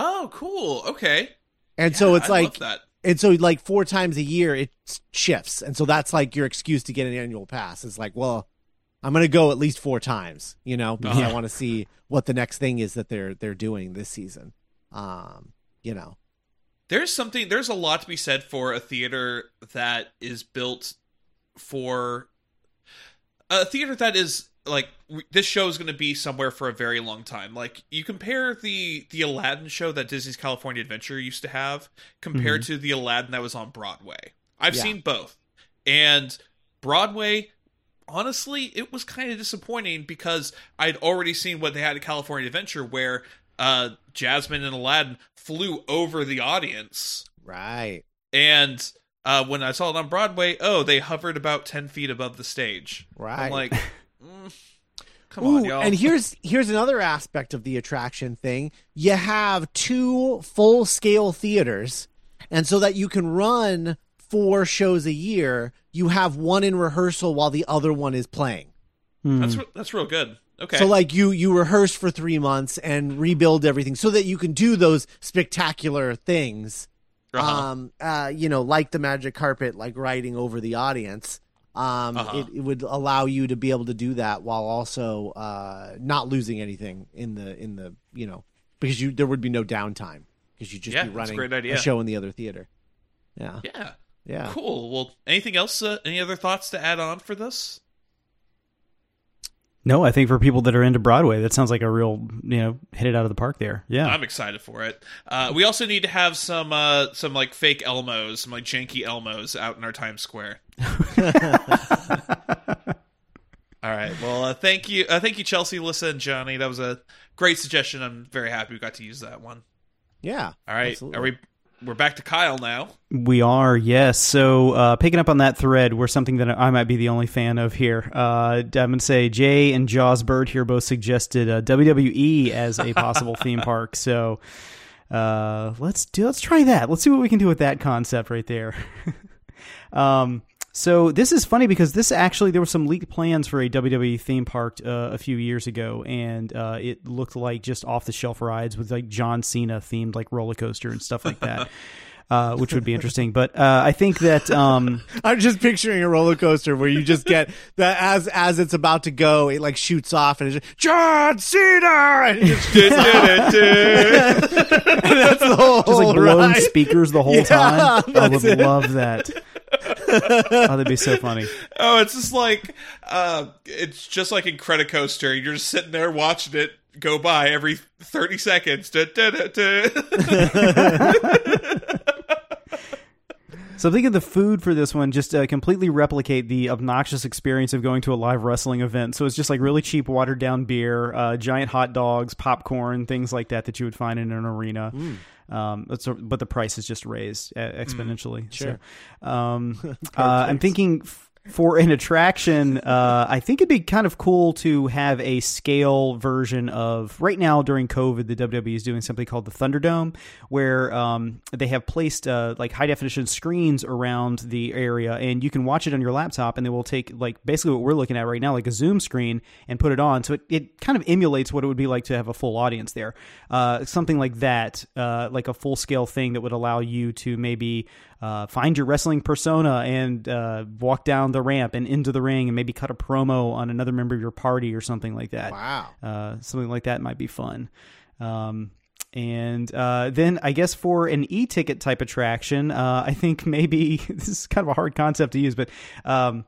Oh, cool. Okay. and so it's I like, that. and so like four times a year it shifts, and so that's like your excuse to get an annual pass. It's like, well, I'm gonna go at least four times, you know, because Uh-huh. I (laughs) want to see what the next thing is that they're they're doing this season. Um, you know, there's something there's a lot to be said for a theater that is built for a theater that is like this show is going to be somewhere for a very long time like you compare the the aladdin show that disney's california adventure used to have compared to the aladdin that was on broadway i've Yeah. seen both and broadway honestly it was kind of disappointing because i'd already seen what they had at california adventure where uh jasmine and aladdin flew over the audience right? and uh, when I saw it on Broadway, oh, they hovered about ten feet above the stage. Right. I'm like, (laughs) mm, come Ooh, on, y'all. and here's here's another aspect of the attraction thing. You have two full scale theaters, and so that you can run four shows a year, you have one in rehearsal while the other one is playing. that's re- that's real good. Okay, So like you you rehearse for three months and rebuild everything so that you can do those spectacular things. Uh-huh. Um, uh, you know, like the magic carpet, like riding over the audience. Um, Uh-huh. it, it would allow you to be able to do that while also uh, not losing anything in the in the you know because you there would be no downtime because you just Yeah, be a running great idea. show in the other theater. Yeah, yeah, yeah. cool. Well, anything else? Uh, any other thoughts to add on for this? No, I think for people that are into Broadway, that sounds like a real, you know, hit it out of the park there. Yeah. I'm excited for it. Uh, we also need to have some uh, some like fake Elmos, some like janky Elmos out in our Times Square. (laughs) All right. Well, uh, thank you, uh, thank you, Chelsea, Lissa, and Johnny. That was a great suggestion. I'm very happy we got to use that one. Yeah. All right. absolutely. Are we? We're back to Kyle now. We are, yes. So, uh, picking up on that thread, we're something that I might be the only fan of here. Uh, I'm going to say Jay and Jaws Bird here both suggested uh, WWE as a possible (laughs) theme park. So, uh, let's do, let's try that. Let's see what we can do with that concept right there. (laughs) um, so this is funny because this actually there were some leaked plans for a WWE theme park uh, a few years ago, and uh, it looked like just off the shelf rides with like John Cena themed like roller coaster and stuff like that. (laughs) Uh, which would be interesting, but uh, I think that um, (laughs) I'm just picturing a roller coaster where you just get that as as it's about to go, it like shoots off and it's just John Cena, and it just (laughs) and that's the whole just like blown ride. speakers the whole Yeah, time. I would it. love that. Oh, that'd be so funny. (laughs) Oh, it's just like uh, it's just like Incredicoaster. You're just sitting there watching it go by every thirty seconds. Da, da, da. (laughs) So I'm thinking the food for this one just uh, completely replicate the obnoxious experience of going to a live wrestling event. So it's just like really cheap, watered down beer, uh, giant hot dogs, popcorn, things like that that you would find in an arena. Um, that's a, but the price is just raised uh, exponentially. Sure. So, um, (laughs) uh, I'm thinking f- for an attraction, uh, I think it'd be kind of cool to have a scale version of. Right now, during COVID, the WWE is doing something called the Thunderdome, where um, they have placed uh, like high definition screens around the area, and you can watch it on your laptop, and they will take like basically what we're looking at right now, like a Zoom screen, and put it on. So it, it kind of emulates what it would be like to have a full audience there. Uh, something like that, uh, like a full scale thing that would allow you to maybe uh, find your wrestling persona and uh, walk down the ramp and into the ring and maybe cut a promo on another member of your party or something like that. Wow. Uh, something like that might be fun. Um, and uh, then I guess for an e-ticket type attraction, uh, I think maybe (laughs) this is kind of a hard concept to use, but um,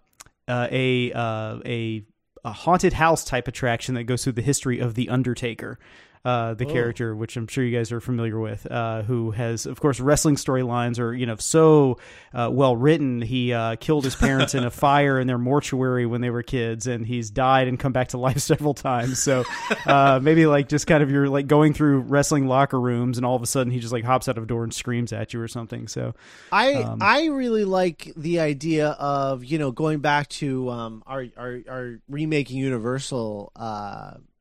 uh, a uh, a a haunted house type attraction that goes through the history of the Undertaker. Uh, the character, which I'm sure you guys are familiar with, uh, who has, of course, wrestling storylines are you know so uh, well written. He uh, killed his parents in a (laughs) fire in their mortuary when they were kids, and he's died and come back to life (laughs) several times. So uh, maybe like just kind of you're like going through wrestling locker rooms, and all of a sudden he just like hops out of a door and screams at you or something. So I Um, I really like the idea of you know going back to um, our, our our remaking Universal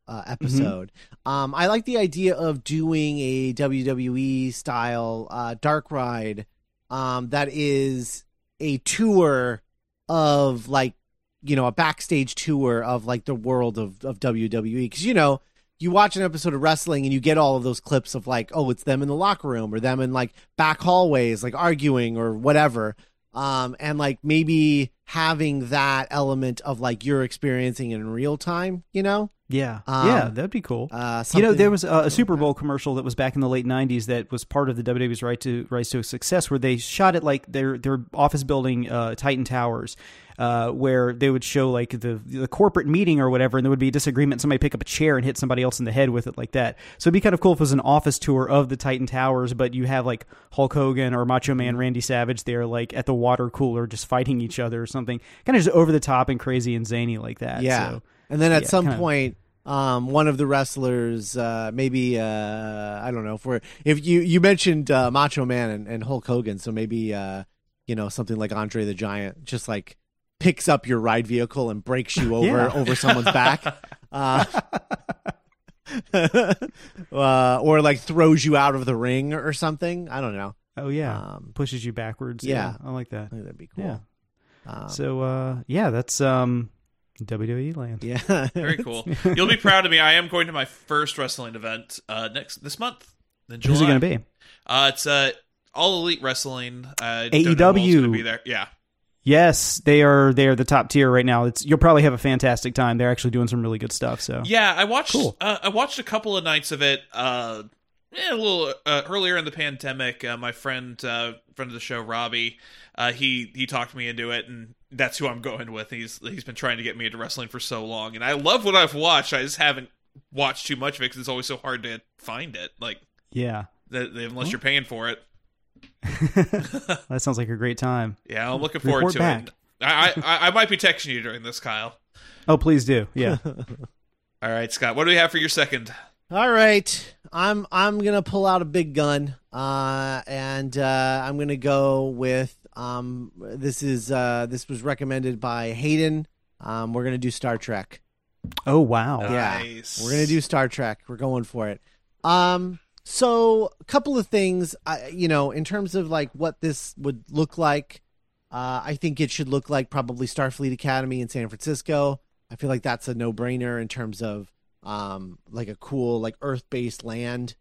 uh, uh, episode. Um, I like the idea of doing a WWE style uh, dark ride um, that is a tour of like you know a backstage tour of like the world of of WWE because you know you watch an episode of wrestling and you get all of those clips of like oh it's them in the locker room or them in like back hallways like arguing or whatever. Um and like maybe having that element of like you're experiencing it in real time. You know, Yeah, Um, yeah, that'd be cool. uh, you know, there was a, a Super Bowl commercial that was back in the late '90s that was part of the WWE's right to rise to success, where they shot it like their their office building, uh, Titan Towers, uh, where they would show like the the corporate meeting or whatever, and there would be a disagreement. Somebody pick up a chair and hit somebody else in the head with it like that. So it'd be kind of cool if it was an office tour of the Titan Towers, but you have like Hulk Hogan or Macho Man Randy Savage there, like at the water cooler, just fighting each other or something, kind of just over the top and crazy and zany like that. Yeah. So, and then at yeah, some kinda- point, um, one of the wrestlers, uh, maybe uh, I don't know, if we're if you you mentioned uh, Macho Man and, and Hulk Hogan, so maybe uh, you know something like Andre the Giant, just like picks up your ride vehicle and breaks you (laughs) over Yeah. over someone's back. (laughs) Uh, (laughs) uh, or like throws you out of the ring or something. I don't know. oh yeah, Um, pushes you backwards. yeah. I like that. I that'd be cool. Yeah. Um, So uh, yeah, that's um, WWE land. yeah, (laughs) Very (laughs) cool. You'll be proud of me. I am going to my first wrestling event uh, next this month. In July. Who's it going to be? Uh, it's uh, All Elite Wrestling. I don't know who else AEW. gonna be there. Yeah. Yes, they are. They are the top tier right now. It's you'll probably have a fantastic time. They're actually doing some really good stuff. So Yeah, I watched. Cool. Uh, I watched a couple of nights of it. Uh, yeah, a little uh, earlier in the pandemic. Uh, my friend, uh, friend of the show, Robbie, uh, he he talked me into it, and that's who I'm going with. He's he's been trying to get me into wrestling for so long, and I love what I've watched. I just haven't watched too much of it because it's always so hard to find it. Like yeah, unless you're paying for it. (laughs) that sounds like a great time. (laughs) Yeah, I'm looking forward Report to back. it. I, I I might be texting you during this, Kyle. Oh, please do. Yeah. (laughs) All right, Scott. What do we have for your second? All right, I'm I'm gonna pull out a big gun, uh, and uh, I'm gonna go with um. This is uh, this was recommended by Hayden. Um, we're gonna do Star Trek. oh wow. Yeah, we're gonna do Star Trek. We're going for it. Um, so a couple of things, I, you know, in terms of like what this would look like, uh, I think it should look like probably Starfleet Academy in San Francisco. I feel like that's a no-brainer in terms of um, like a cool like Earth-based land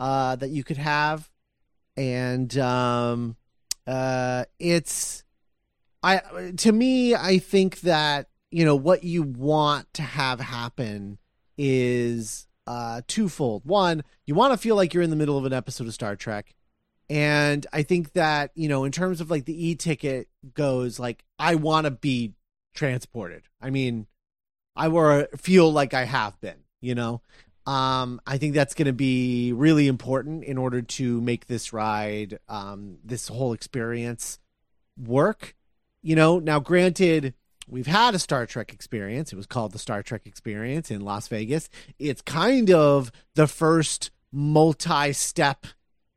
uh, that you could have, and um, uh, it's I to me I think that you know what you want to have happen is uh twofold. One, you want to feel like you're in the middle of an episode of Star Trek. And I think that, you know, in terms of like the e-ticket goes like I want to be transported. I mean, I were feel like I have been, you know. Um I think that's going to be really important in order to make this ride um this whole experience work. You know, now granted we've had a Star Trek experience. It was called the Star Trek experience in Las Vegas. It's kind of the first multi-step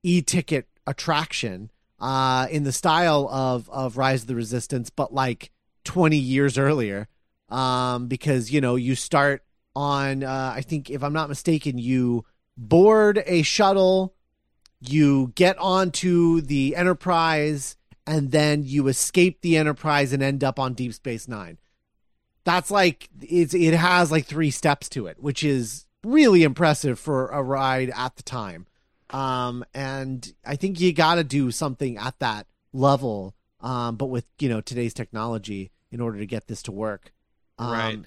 e-ticket attraction uh in the style of of Rise of the Resistance but like 20 years earlier um because you know you start on uh I think if I'm not mistaken you board a shuttle you get onto the Enterprise and then you escape the Enterprise and end up on Deep Space Nine. That's like it's it has like three steps to it, which is really impressive for a ride at the time. Um, and I think you got to do something at that level, um, but with you know today's technology in order to get this to work. Um, Right.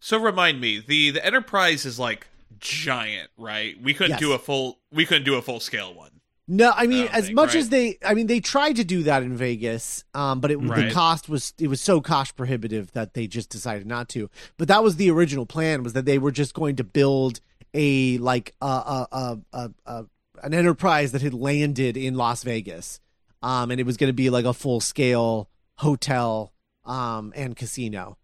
So remind me, the the Enterprise is like giant, right? We couldn't Yes. do a full we couldn't do a full scale one. No, I mean, I as think, much right? as they, I mean, they tried to do that in Vegas, um, but it, the cost was it was so cost prohibitive that they just decided not to. But that was the original plan was that they were just going to build a like a, a, a an enterprise that had landed in Las Vegas, um, and it was going to be like a full scale hotel um and casino.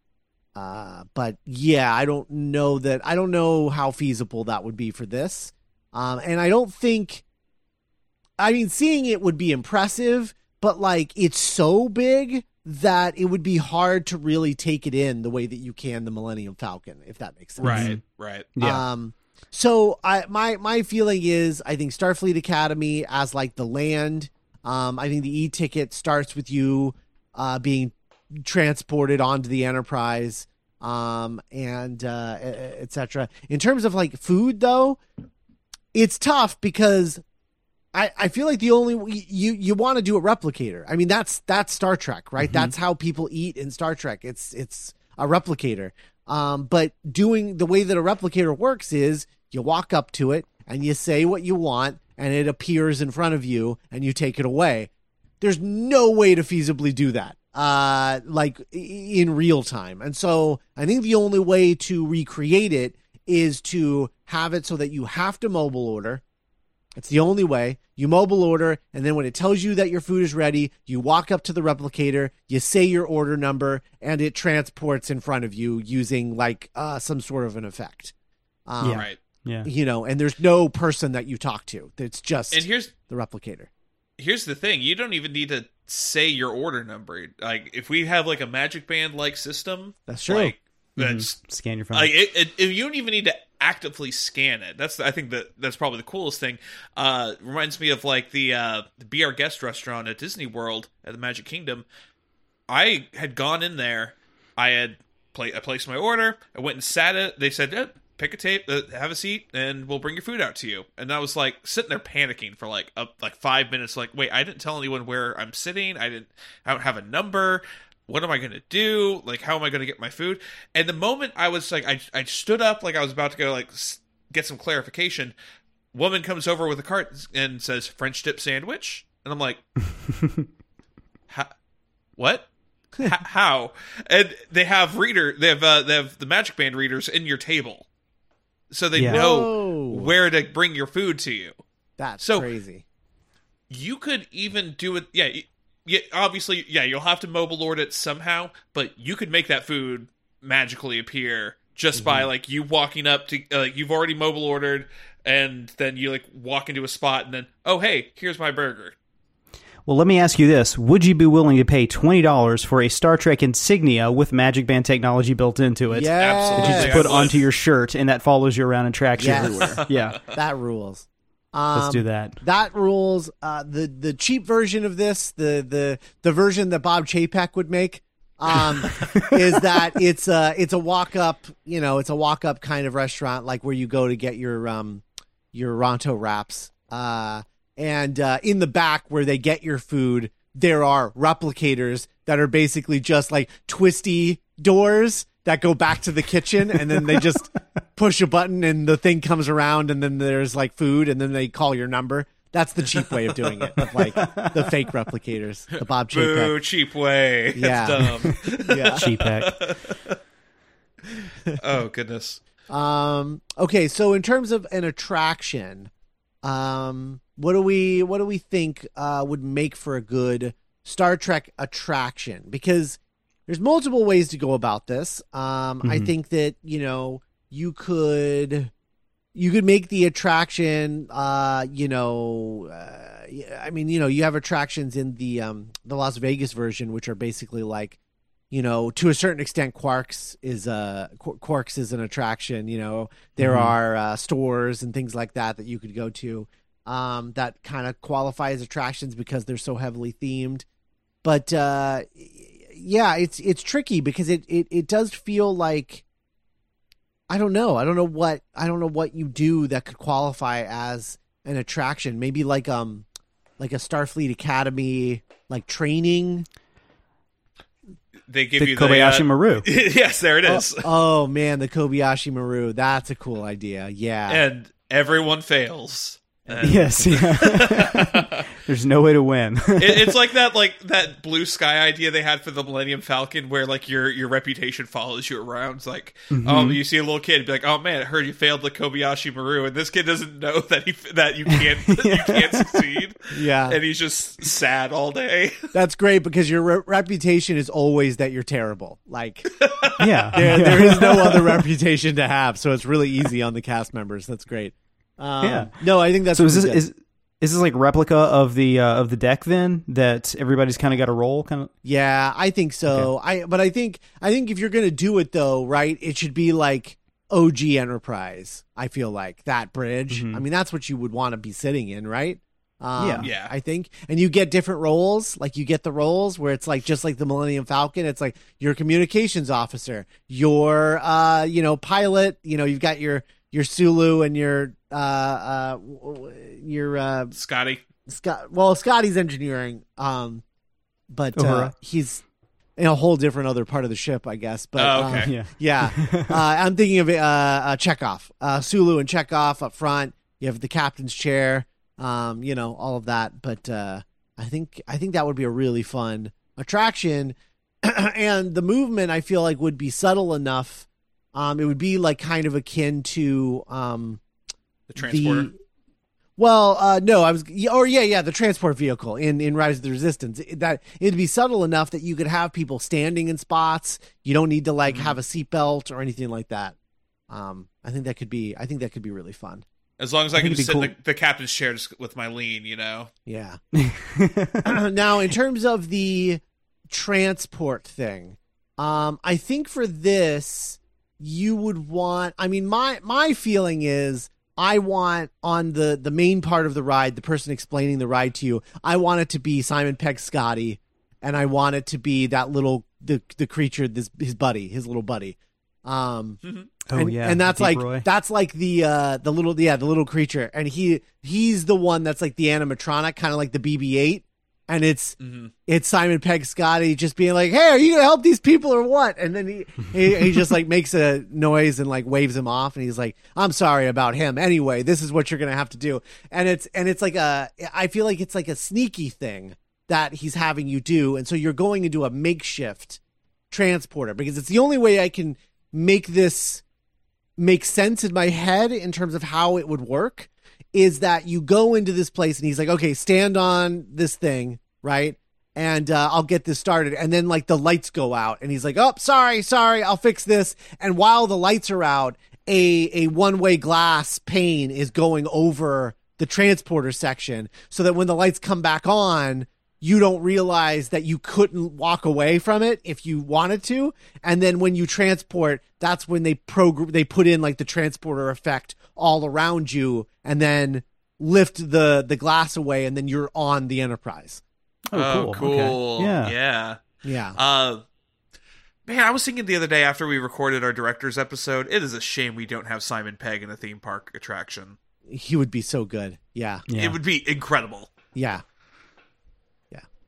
Uh, but yeah, I don't know that I don't know how feasible that would be for this. Um, and I don't think I mean, seeing it would be impressive, but like it's so big that it would be hard to really take it in the way that you can the Millennium Falcon, if that makes sense. Right, right. Yeah. Um, so I my my feeling is I think Starfleet Academy as like the land. Um, I think the e ticket starts with you uh, being transported onto the Enterprise, um, and uh, etc. In terms of like food, though, it's tough because I, I feel like the only you you want to do a replicator. I mean that's that's Star Trek, right? That's how people eat in Star Trek. It's it's a replicator. Um, but doing the way that a replicator works is you walk up to it and you say what you want, and it appears in front of you, and you take it away. There's no way to feasibly do that, uh, like in real time. And so I think the only way to recreate it is to have it so that you have to mobile order. It's the only way. You mobile order, and then when it tells you that your food is ready, you walk up to the replicator, you say your order number, and it transports in front of you using like uh, some sort of an effect. Um, Yeah. Right. Yeah. You know, and there's no person that you talk to. It's just And here's the replicator. Here's the thing you don't even need to say your order number. Like if we have like a magic band like system That's true. like that's Scan your phone. like it, it, it- you don't even need to actively scan it. That's i think that that's probably the coolest thing. Uh reminds me of like the uh the be our guest restaurant at disney world at the magic kingdom. I had gone in there. I had pla- i placed my order. I went and sat it. They said eh, pick a tape uh, have a seat and we'll bring your food out to you and i was like sitting there panicking for like like five minutes like wait i didn't tell anyone where i'm sitting i didn't i don't have a number what am I going to do? Like, how am I going to get my food? And the moment I was like, I, I stood up, like I was about to go, like, get some clarification. Woman comes over with a cart and says, French dip sandwich. And I'm like, (laughs) "Ha- what? How? And they have reader, they have, uh, they have the Magic Band readers in your table. So they Yeah. know Whoa. where to bring your food to you That's So- crazy. you could even do it yeah yeah obviously yeah you'll have to mobile order it somehow but you could make that food magically appear just by like you walking up to uh, you've already mobile ordered and then you like walk into a spot and then oh hey here's my burger Well, let me ask you this: Would you be willing to pay twenty dollars for a Star Trek insignia with Magic Band technology built into it? Yeah, absolutely. That you just I put onto your shirt, and that follows you around and tracks Yes. you everywhere. (laughs) Yeah, that rules. Um, let's do that. That rules. Uh, the the cheap version of this, the the the version that Bob Chapek would make, um, (laughs) is that it's a it's a walk up. You know, it's a walk up kind of restaurant, like where you go to get your um your Ronto wraps. Uh, and uh, in the back where they get your food, there are replicators that are basically just like twisty doors that go back to the kitchen, and then they just (laughs) push a button and the thing comes around, and then there's like food, and then they call your number. That's the cheap way of doing it, of like the fake replicators, the Bob boo cheap way Yeah. That's dumb (laughs) Yeah. Cheap hack. oh goodness Um. Okay. So in terms of an attraction, um, what do we what do we think uh, would make for a good Star Trek attraction? Because there's multiple ways to go about this. Um, I Mhm. think that you know you could you could make the attraction. Uh, you know, uh, I mean, you know, you have attractions in the um the Las Vegas version, which are basically like you know, to a certain extent, Quark's is a Quark's is an attraction. You know, there Mhm. are uh, stores and things like that that you could go to um, that kind of qualify as attractions because they're so heavily themed. But uh, yeah, it's it's tricky because it, it it does feel like I don't know. I don't know what I don't know what you do that could qualify as an attraction. Maybe like um like a Starfleet Academy like training. They give The you Kobayashi the, uh, Maru. (laughs) yes there it is Oh, (laughs) oh, man, the Kobayashi Maru. That's a cool idea. Yeah. and everyone fails And- Yes. (laughs) Yeah. (laughs) There's no way to win. it, it's like that like (laughs) that blue sky idea they had for the Millennium Falcon where like your your reputation follows you around. It's like Mm-hmm. oh you see a little kid be like oh man I heard you failed the Kobayashi Maru and this kid doesn't know that he that you can't you can't succeed yeah. and he's just sad all day. That's great because your re- reputation is always that you're terrible. Like yeah. there, yeah. there is no other reputation to have, so it's really easy on the cast members. That's great. Um, Yeah. No, I think that's So is this is is this like replica of the uh, of the deck then that everybody's kind of got a role kind of Yeah, I think so. I but I think I think if you're gonna do it though, right, it should be like OG Enterprise. I feel like that bridge. Mhm. I mean, that's what you would want to be sitting in, right? Um, Yeah. Yeah. I think, and you get different roles. Like you get the roles where it's like just like the Millennium Falcon. It's like your communications officer, your uh, you know, pilot. You know, you've got your your Sulu and your uh, uh, w- w- your uh, Scotty. Scott. Well, Scotty's engineering, um, but uh, Uhura. he's in a whole different other part of the ship, I guess. But Oh, um, okay. Yeah. yeah, (laughs) uh, I'm thinking of uh, uh, Chekhov, uh, Sulu and Chekhov up front. You have the captain's chair, um, you know, all of that. But uh, I think I think that would be a really fun attraction, (clears throat) and the movement I feel like would be subtle enough. Um, it would be like kind of akin to um, The transporter. the- well, uh, no, I was, or yeah, yeah, the transport vehicle in in Rise of the Resistance. It- That it'd be subtle enough that you could have people standing in spots. You don't need to like Mm-hmm. have a seatbelt or anything like that. Um, I think that could be, I think that could be really fun. as long as I, I can just sit be in the, the captain's chair just with my lean, you know. Yeah. (laughs) (clears throat) now, in terms of the transport thing, um, I think for this you would want. I mean, my my feeling is I want on the the main part of the ride, the person explaining the ride to you. I want it to be Simon Pegg Scotty, and I want it to be that little the the creature, this his buddy, his little buddy. Um, Oh and, yeah, and that's Deep like Roy. that's like the uh the little yeah the little creature, and he he's the one that's like the animatronic, kind of like the BB-8, and it's Mm-hmm. it's Simon Pegg Scotty just being like, "Hey, are you gonna help these people or what?" And then he he, he just like makes a noise and like waves him off, and he's like, "I'm sorry about him. Anyway, this is what you're gonna have to do." And it's and it's like a I feel like it's like a sneaky thing that he's having you do, and so you're going into a makeshift transporter because it's the only way I can make this make sense in my head in terms of how it would work is that you go into this place and he's like, okay, stand on this thing, right? And uh, I'll get this started. And then like the lights go out and he's like, oh, sorry, sorry, I'll fix this. And while the lights are out, a, a one way glass pane is going over the transporter section so that when the lights come back on, you don't realize that you couldn't walk away from it if you wanted to and then when you transport that's when they program they put in like the transporter effect all around you and then lift the the glass away and then you're on the enterprise Oh, cool. Okay. Yeah. Yeah. yeah Uh, man, I was thinking the other day after we recorded our director's episode, it is a shame we don't have Simon Pegg in a theme park attraction. he would be so good yeah Yeah. It would be incredible. yeah yeah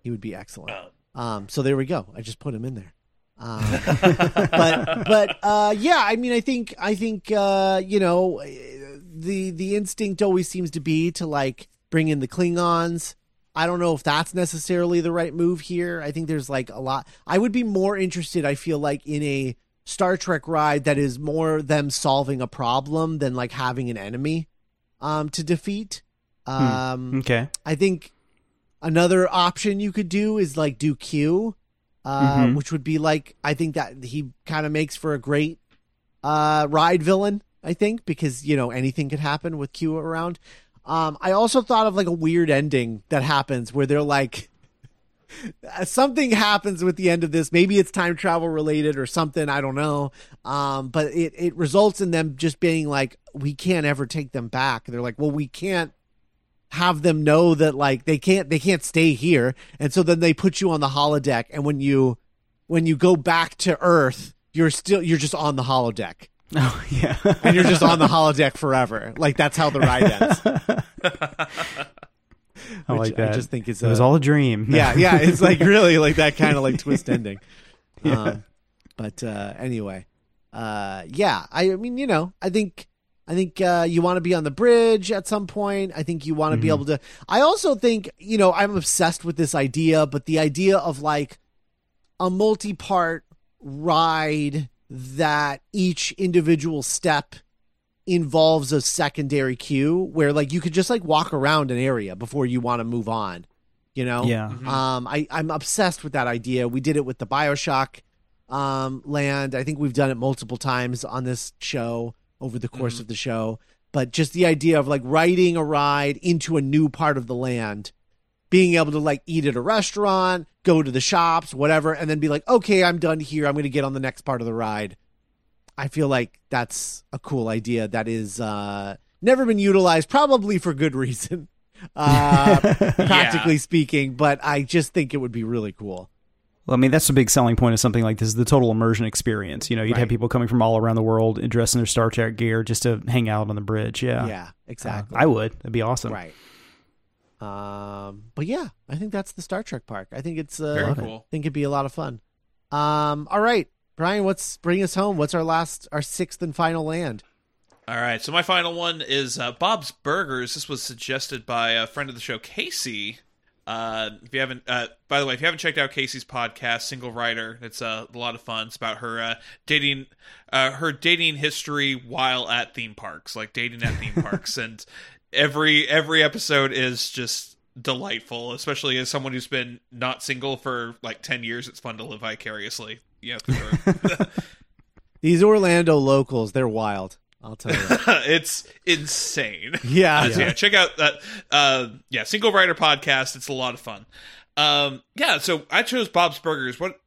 he would be excellent. Um so there we go. I just put him in there. Um, (laughs) but but uh yeah i mean i think i think uh you know the the instinct always seems to be to like bring in the klingons. I don't know if that's necessarily the right move here. I think there's like a lot. I would be more interested i feel like in a star trek ride that is more them solving a problem than like having an enemy um to defeat. Um okay. I think another option you could do is like do Q, uh, Mhm. which would be like I think that he kind of makes for a great uh, ride villain. I think because you know anything could happen with Q around. Um, I also thought of like a weird ending that happens where they're like. (laughs) Something happens with the end of this. Maybe it's time travel related or something. I don't know. Um, but it, it results in them just being like, we can't ever take them back. They're like, well, we can't have them know that like they can't they can't stay here. And so then they put you on the holodeck. And when you when you go back to earth you're still you're just on the holodeck. (laughs) Oh yeah. and you're just on the holodeck forever. Like that's how the ride ends. (laughs) I like that. I just think it's it was all a dream. (laughs) yeah yeah. It's like really like that kind of like twist ending. Um, but uh anyway uh yeah. I, I mean you know i think i think uh you want to be on the bridge at some point. I think you want to be able to i also think you know i'm obsessed with this idea but the idea of like a multi-part ride that each individual step involves a secondary queue where like you could just like walk around an area before you want to move on you know? Yeah. um i i'm obsessed with that idea. We did it with the bioshock um land. I think we've done it multiple times on this show over the course of the show but just the idea of like riding a ride into a new part of the land being able to like eat at a restaurant go to the shops whatever and then be like okay i'm done here. I'm going to get on the next part of the ride. I feel like that's a cool idea that is uh never been utilized probably for good reason uh (laughs) practically speaking but i just think it would be really cool Well, I mean, that's the big selling point of something like this: the total immersion experience. You know, you'd Right. have people coming from all around the world and dressed in their Star Trek gear just to hang out on the bridge. Yeah, Yeah, exactly. I would. That'd be awesome. Right. Um, but yeah, I think that's the Star Trek park. I think it's uh, Very I think it'd be a lot of fun. Um, all right, Brian, what's bring us home? What's our last, our sixth and final land? All right, so my final one is uh, Bob's Burgers. This was suggested by a friend of the show, Casey. Uh, if you haven't, uh, by the way, if you haven't checked out Casey's podcast, Single Rider, it's uh, a lot of fun. It's about her uh, dating, uh, her dating history while at theme parks, like dating at theme (laughs) parks, and every every episode is just delightful. Especially as someone who's been not single for like ten years, it's fun to live vicariously. Yeah. (laughs) (laughs) These Orlando locals, they're wild. I'll tell you. That. (laughs) It's insane. (laughs) Yeah, Uh, so yeah, check out that. Uh, yeah, single rider podcast. It's a lot of fun. Um, yeah, so I chose Bob's Burgers. What?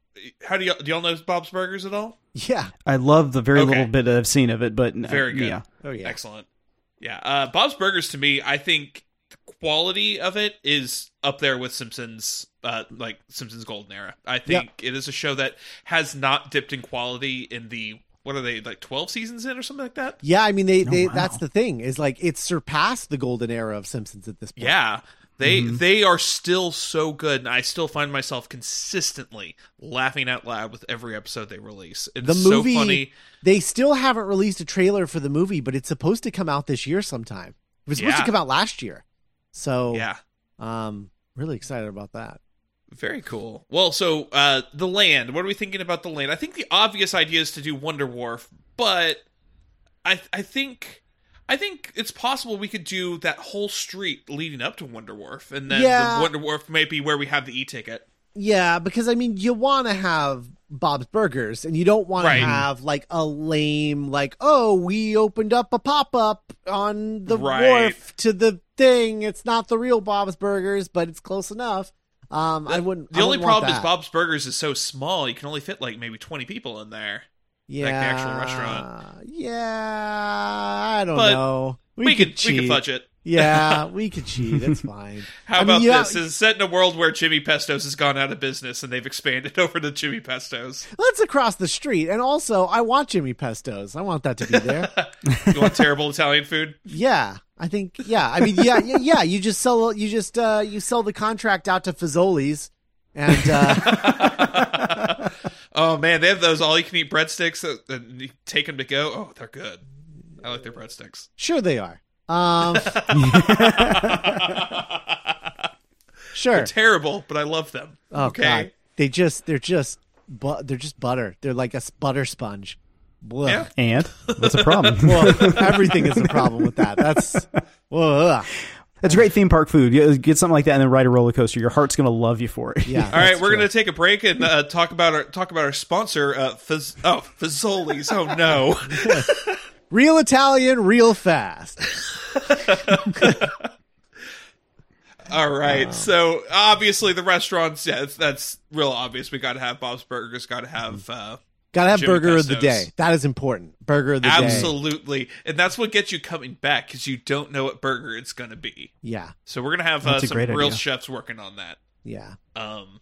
How do y'all do? Y'all know Bob's Burgers at all? yeah. I love the very Okay. little bit I've seen of it, but uh, Very good. Yeah, Oh yeah. Excellent. Yeah, uh, Bob's Burgers to me, I think the quality of it is up there with Simpsons, uh, like Simpsons Golden Era. I think it is a show that has not dipped in quality in the what are they like twelve seasons in or something like that? Yeah, I mean they, they wow. that's the thing is like it's surpassed the golden era of Simpsons at this point. Yeah. They Mm-hmm. they are still so good, and I still find myself consistently laughing out loud with every episode they release. It's The movie so funny. they still haven't released a trailer for the movie, but it's supposed to come out this year sometime. It was supposed Yeah. to come out last year. So Yeah, um really excited about that. Very cool. Well, so uh, the land. What are we thinking about the land? I think the obvious idea is to do Wonder Wharf, but I I think. I think it's possible we could do that whole street leading up to Wonder Wharf, and then Yeah. the Wonder Wharf may be where we have the e-ticket. Yeah, because I mean, you want to have Bob's Burgers, and you don't want Right. to have like a lame, like, oh, we opened up a pop up on the Right. wharf to the thing. It's not the real Bob's Burgers, but it's close enough. Um, I wouldn't. The I only wouldn't want problem is. Bob's Burgers is so small; you can only fit like maybe twenty people in there. yeah, like the actual restaurant. Yeah, I don't But know. We, could could we could fudge it. Yeah, (laughs) we could cheat. It's fine. How I about you this? Is set in a world where Jimmy Pesto's has gone out of business and they've expanded (laughs) over to Jimmy Pesto's. Let's across the street, and also I want Jimmy Pesto's. I want that to be there. (laughs) You want terrible Italian food? Yeah, I think. Yeah, I mean, yeah, yeah, yeah. You just sell. You just uh, you sell the contract out to Fazoli's, and uh, Oh man, they have those all-you-can-eat breadsticks that, that you take them to go. Oh, they're good. I like their breadsticks. sure they are. Um, (laughs) sure. They're terrible, but I love them. Oh okay. God, they just they're just but they're just butter. They're like a butter sponge. Blah. Yeah. and what's a (laughs) problem? Well, everything is a problem with that. That's ugh. That's great theme park food. Get something like that and then ride a roller coaster. Your heart's gonna love you for it. yeah. All right, we're gonna take a break and uh, talk about our talk about our sponsor, uh, Faz- oh Fazoli's. Oh no. (laughs) real Italian, real fast. (laughs) All right. So obviously the restaurants, yeah, that's, that's real obvious. We got to have Bob's Burgers. Got to have uh, Gotta have Jimmy burger of the day. That is important. Burger of the day. absolutely, and that's what gets you coming back because you don't know what burger it's going to be. Yeah. So we're gonna have uh, some great real idea. chefs working on that. Yeah. Um,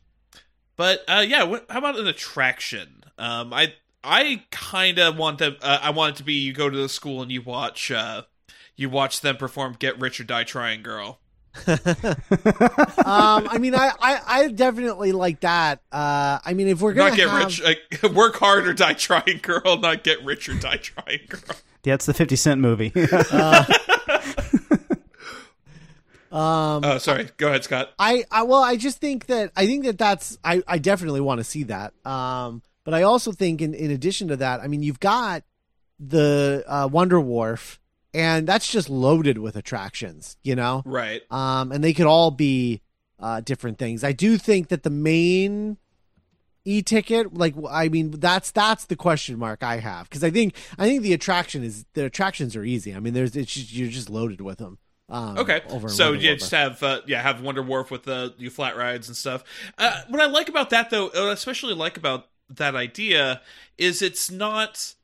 but uh, yeah, what, how about an attraction? Um, I I kind of want them. Uh, I want it to be you go to the school and you watch uh, you watch them perform "Get Rich or Die Trying" girl. (laughs) um, I mean, I, I, I definitely like that. Uh, I mean, if we're gonna Not get have, rich, like, (laughs) work hard or die trying, girl. Not get rich or die trying, girl. Yeah, it's the Fifty Cent movie. (laughs) um, Oh, sorry. Go ahead, Scott. I, I, well, I just think that I think that that's I, I definitely want to see that. Um, but I also think in in addition to that, I mean, you've got the uh, Wonder Wharf, and that's just loaded with attractions, you know. Right. um, and they could all be uh, different things. I do think that the main e-ticket, like I mean, that's that's the question mark I have because I think I think the attraction is the attractions are easy. I mean, there's it's just, you're just loaded with them. Um, Okay. So Wonder yeah, just have uh, yeah have Wonder Wharf with the you flat rides and stuff. Uh, what I like about that though, what I especially like about that idea, is it's not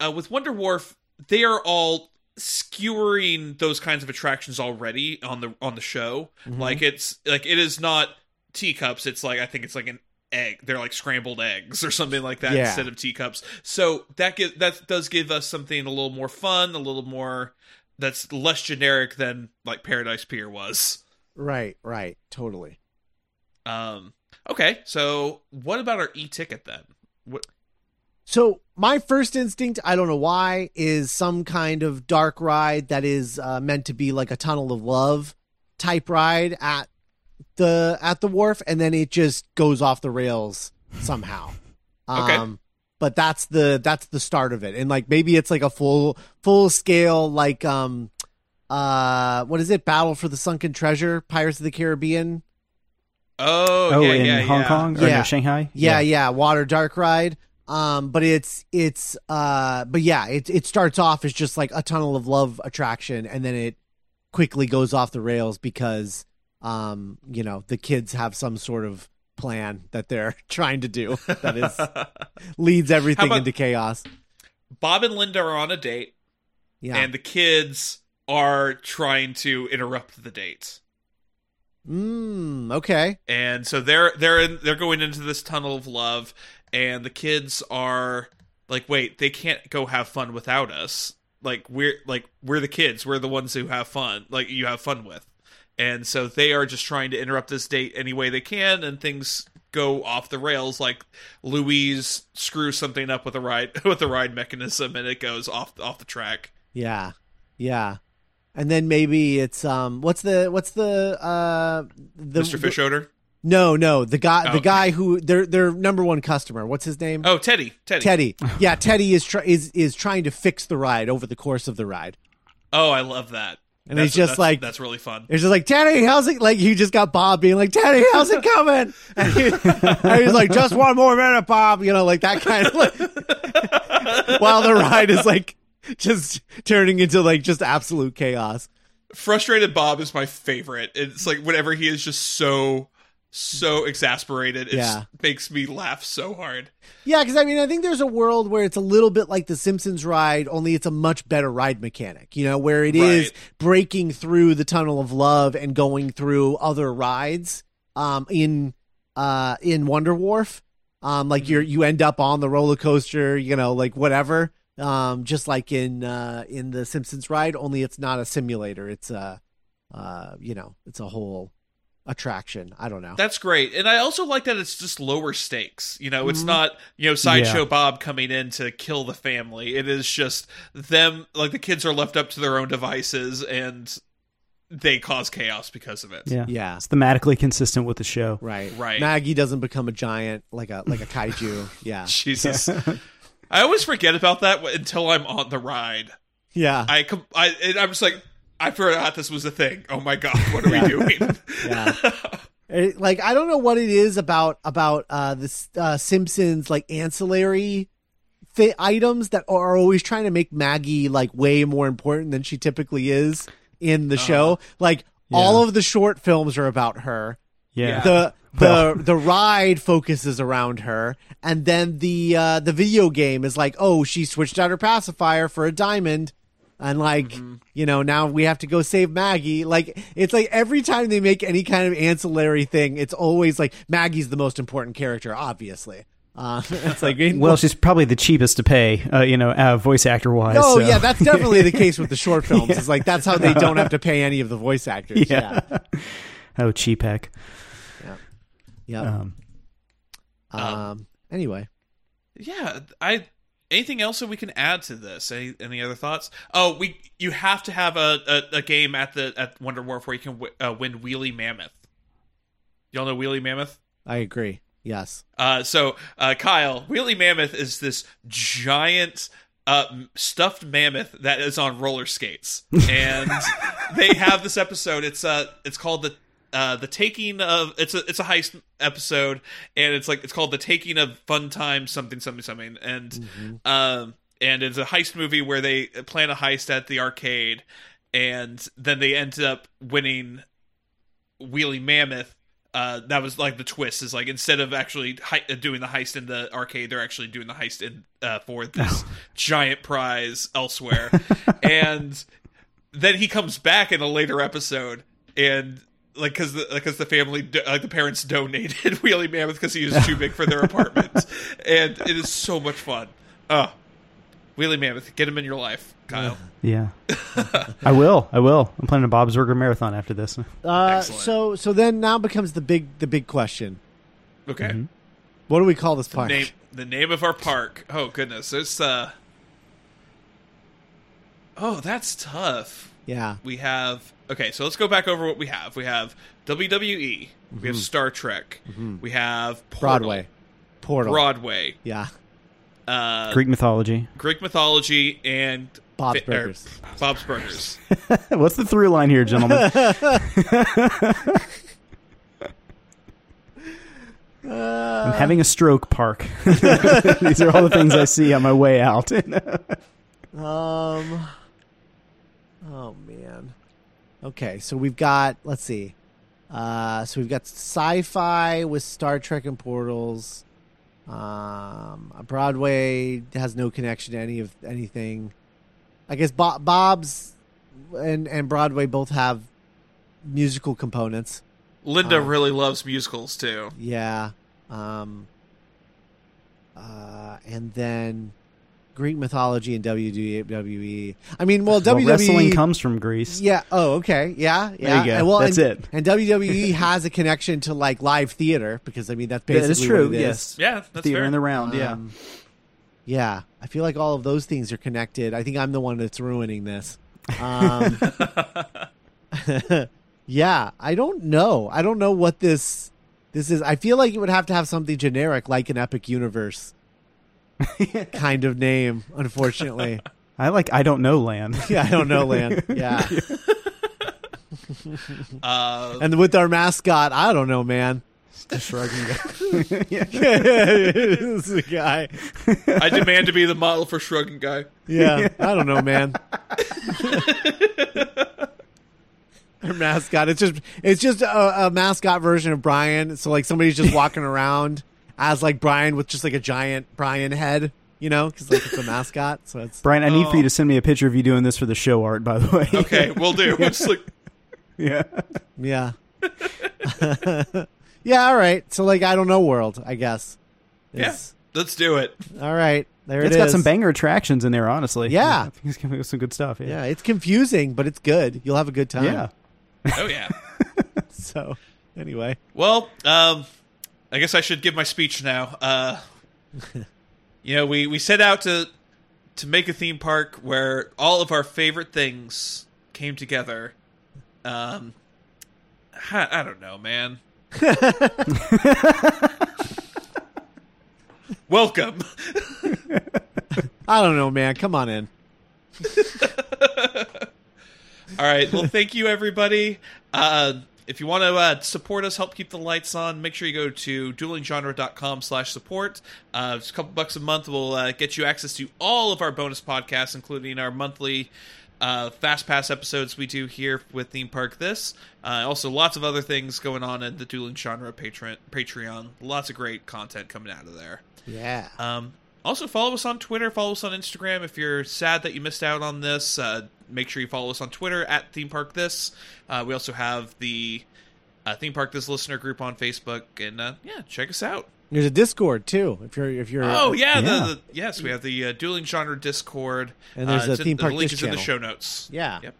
uh, with Wonder Wharf. They are all skewering those kinds of attractions already on the on the show. Mm-hmm. Like it's like it is not teacups. It's like I think it's like an egg. They're like scrambled eggs or something like that Yeah. instead of teacups. So that give, that does give us something a little more fun, a little more that's less generic than like Paradise Pier was. Right, right, totally. Um, okay, so what about our e-ticket then? What, So my first instinct, I don't know why, is some kind of dark ride that is uh, meant to be like a tunnel of love type ride at the at the wharf, and then it just goes off the rails somehow. (laughs) Okay. Um, but that's the that's the start of it, and like maybe it's like a full full scale like um uh what is it? Battle for the Sunken Treasure, Pirates of the Caribbean. Oh, Oh, yeah, in yeah, Hong yeah. Kong or Yeah. no, Shanghai? Yeah, yeah, water dark ride. Um, but it's it's uh, but yeah, it it starts off as just like a tunnel of love attraction, and then it quickly goes off the rails because um, you know, the kids have some sort of plan that they're (laughs) trying to do that is (laughs) leads everything about- into chaos. Bob and Linda are on a date, Yeah. and the kids are trying to interrupt the date. Mm, okay. and so they're they're in, they're going into this tunnel of love and the kids are like wait they can't go have fun without us like we're like we're the kids we're the ones who have fun like you have fun with and so they are just trying to interrupt this date any way they can and things go off the rails like louise screws something up with a ride (laughs) with the ride mechanism and it goes off off the track Yeah. Yeah. And then maybe it's um what's the what's the uh the mr Fischoeder No, no, the guy Oh. the guy who their their number one customer. What's his name? oh teddy teddy Teddy. (laughs) Yeah, Teddy is try- is is trying to fix the ride over the course of the ride. oh i love that And That's- he's just that's- like- that's really fun It's just like Teddy, how's it? Like you just got Bob being like Teddy, how's it coming? (laughs) And, he- and he's like, just one more minute, Bob. You know, like that kind of like. (laughs) while the ride is like (laughs) just turning into like just absolute chaos. frustrated bob is my favorite it's like whenever he is just so so exasperated it Yeah. makes me laugh so hard Yeah, because I mean, I think there's a world where it's a little bit like the Simpsons ride, only it's a much better ride mechanic. You know, where it is Right. breaking through the tunnel of love and going through other rides. Um, in uh in Wonder Wharf, um, like you're you end up on the roller coaster, you know, like whatever. Um, just like in uh in the Simpsons ride, only it's not a simulator. It's a uh you know, it's a whole attraction. I don't know. that's great and i also like that it's just lower stakes you know it's Mhm. not you know sideshow Yeah. bob coming in to kill the family it is just them like the kids are left up to their own devices and they cause chaos because of it Yeah. yeah. It's thematically consistent with the show. Right. Right. Maggie doesn't become a giant like a like a kaiju. (laughs) Yeah. jesus (laughs) i always forget about that until i'm on the ride Yeah. i com- i and i'm just like i forgot this was a thing oh my god (laughs) what are we doing (laughs) Yeah. It- like I don't know what it is about about uh this uh Simpsons like ancillary th- items that are always trying to make Maggie like way more important than she typically is in the show. Like all of the short films are about her. Yeah. the the (laughs) the ride focuses around her and then the uh the video game is like oh she switched out her pacifier for a diamond and like you know now we have to go save maggie like it's like every time they make any kind of ancillary thing it's always like maggie's the most important character obviously uh (laughs) it's like (laughs) Well, she's probably the cheapest to pay, uh, you know, uh, voice actor wise. Oh so. yeah, that's definitely the case with the short films. It's like that's how they don't have to pay any of the voice actors. Yeah. Yeah. oh, cheap heck. Yeah. Um, Um, anyway. yeah i anything else that we can add to this any, any other thoughts oh we you have to have a, a, a game at the at wonder wharf where you can w- uh, win wheelie mammoth y'all know wheelie mammoth I agree. Yes. uh, so uh, kyle wheelie mammoth is this giant uh, stuffed mammoth that is on roller skates and (laughs) they have this episode it's uh it's called the uh, the taking of it's a it's a heist episode and it's like it's called the taking of fun time something something something and um and it's a heist movie where they plan a heist at the arcade and then they end up winning wheelie mammoth uh, that was like the twist is like instead of actually hei- uh, doing the heist in the arcade, they're actually doing the heist in uh, for this (laughs) giant prize elsewhere. and then he comes back in a later episode, and like because the because the family like the parents donated (laughs) Wheelie Mammoth because he was too big for their (laughs) apartment, and it is so much fun. Oh, Wheelie Mammoth, get him in your life, Kyle. (laughs) Yeah, I will. I will. I'm planning a Bob's Burger marathon after this. Uh, Excellent. so so then now becomes the big the big question. Okay, What do we call this park? name the name of our park. Oh goodness, it's uh. Oh, that's tough. Yeah. we have okay so let's go back over what we have we have wwe we have star trek we have Portal, Broadway. Portal. broadway Yeah. uh, Greek mythology. greek mythology and Bob's fi- er, Burgers. bob's burgers (laughs) What's the through line here, gentlemen? (laughs) (laughs) I'm having a stroke park. These are all the things I see on my way out. Um. Oh man. Okay, so we've got. Let's see. Uh, so we've got sci-fi with Star Trek and Portals. Um, Broadway has no connection to any of anything. I guess Bo- Bob's and and Broadway both have musical components. linda Um, really loves musicals too Yeah. Um. Uh, and then Greek mythology and WWE. I mean, well, well, WWE wrestling comes from Greece. Yeah. Oh, okay. Yeah. Yeah. There you go. And, well, That's and, it. And WWE (laughs) has a connection to like live theater because I mean that's basically That is true. What it is. yes. yeah that's Theater fair. in the round. yeah. Um, yeah. I feel like all of those things are connected. I think I'm the one that's ruining this. Um, (laughs) yeah. I don't know. I don't know what this this is. I feel like it would have to have something generic like an epic universe (laughs) kind of name. Unfortunately. (laughs) I like. I don't know land. (laughs) Yeah. I don't know, land. Yeah. uh, And with our mascot, I don't know, man. Shrugging. this is a guy. i demand to be the model for shrugging guy Yeah, I don't know, man. Our mascot. It's just it's just a, a mascot version of Brian. So like somebody's just walking around as like Brian with just like a giant Brian head, you know, because like it's a mascot. So it's (laughs) Brian, I need for Oh. you to send me a picture of you doing this for the show art. By the way. okay (laughs) we'll do it's like yeah. yeah, (laughs) yeah. All right. So like I don't know, world. I guess. yeah let's do it All right. There It's it got some banger attractions in there, honestly. Yeah. I think it's gonna be some good stuff. Yeah, Yeah. it's confusing, but it's good. You'll have a good time. Yeah. oh yeah So anyway. Well, um, I guess I should give my speech now. Uh, (laughs) you know, we, we set out to to make a theme park where all of our favorite things came together. Um, I, I don't know, man. (laughs) Welcome. I don't know, man. Come on in. (laughs) All right. Well, thank you, everybody. Uh, if you want to uh, support us, help keep the lights on, make sure you go to duelinggenre.com slash support. Uh, just a couple bucks a month will uh, get you access to all of our bonus podcasts, including our monthly uh, Fast Pass episodes we do here with Theme Park This. Uh, also, lots of other things going on in the Dueling Genre Patreon. Patreon. Lots of great content coming out of there. Yeah. Um, also, follow us on Twitter. Follow us on Instagram. If you're sad that you missed out on this, uh, make sure you follow us on Twitter at Theme Park This. Uh, we also have the uh, Theme Park This listener group on Facebook, and uh, yeah, check us out. There's a Discord too. If you're if you're Oh yeah, Yeah. The, the, yes, we have the uh, Dueling Genre Discord, And there's uh, a it's in- Theme the Park link Disc is in the show notes. yeah. Yep.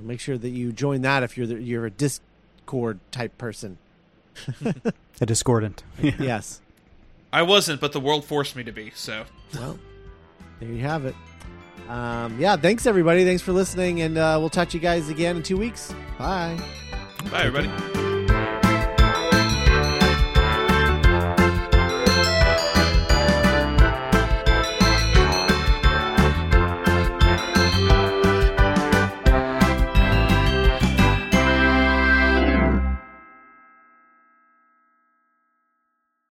Make sure that you join that if you're the, you're a Discord type person. (laughs) A discordant. (laughs) yes. I wasn't, but the world forced me to be. So Well, there you have it. Um, yeah. Thanks everybody. Thanks for listening, and uh, we'll talk to you guys again in two weeks. Bye. bye, everybody.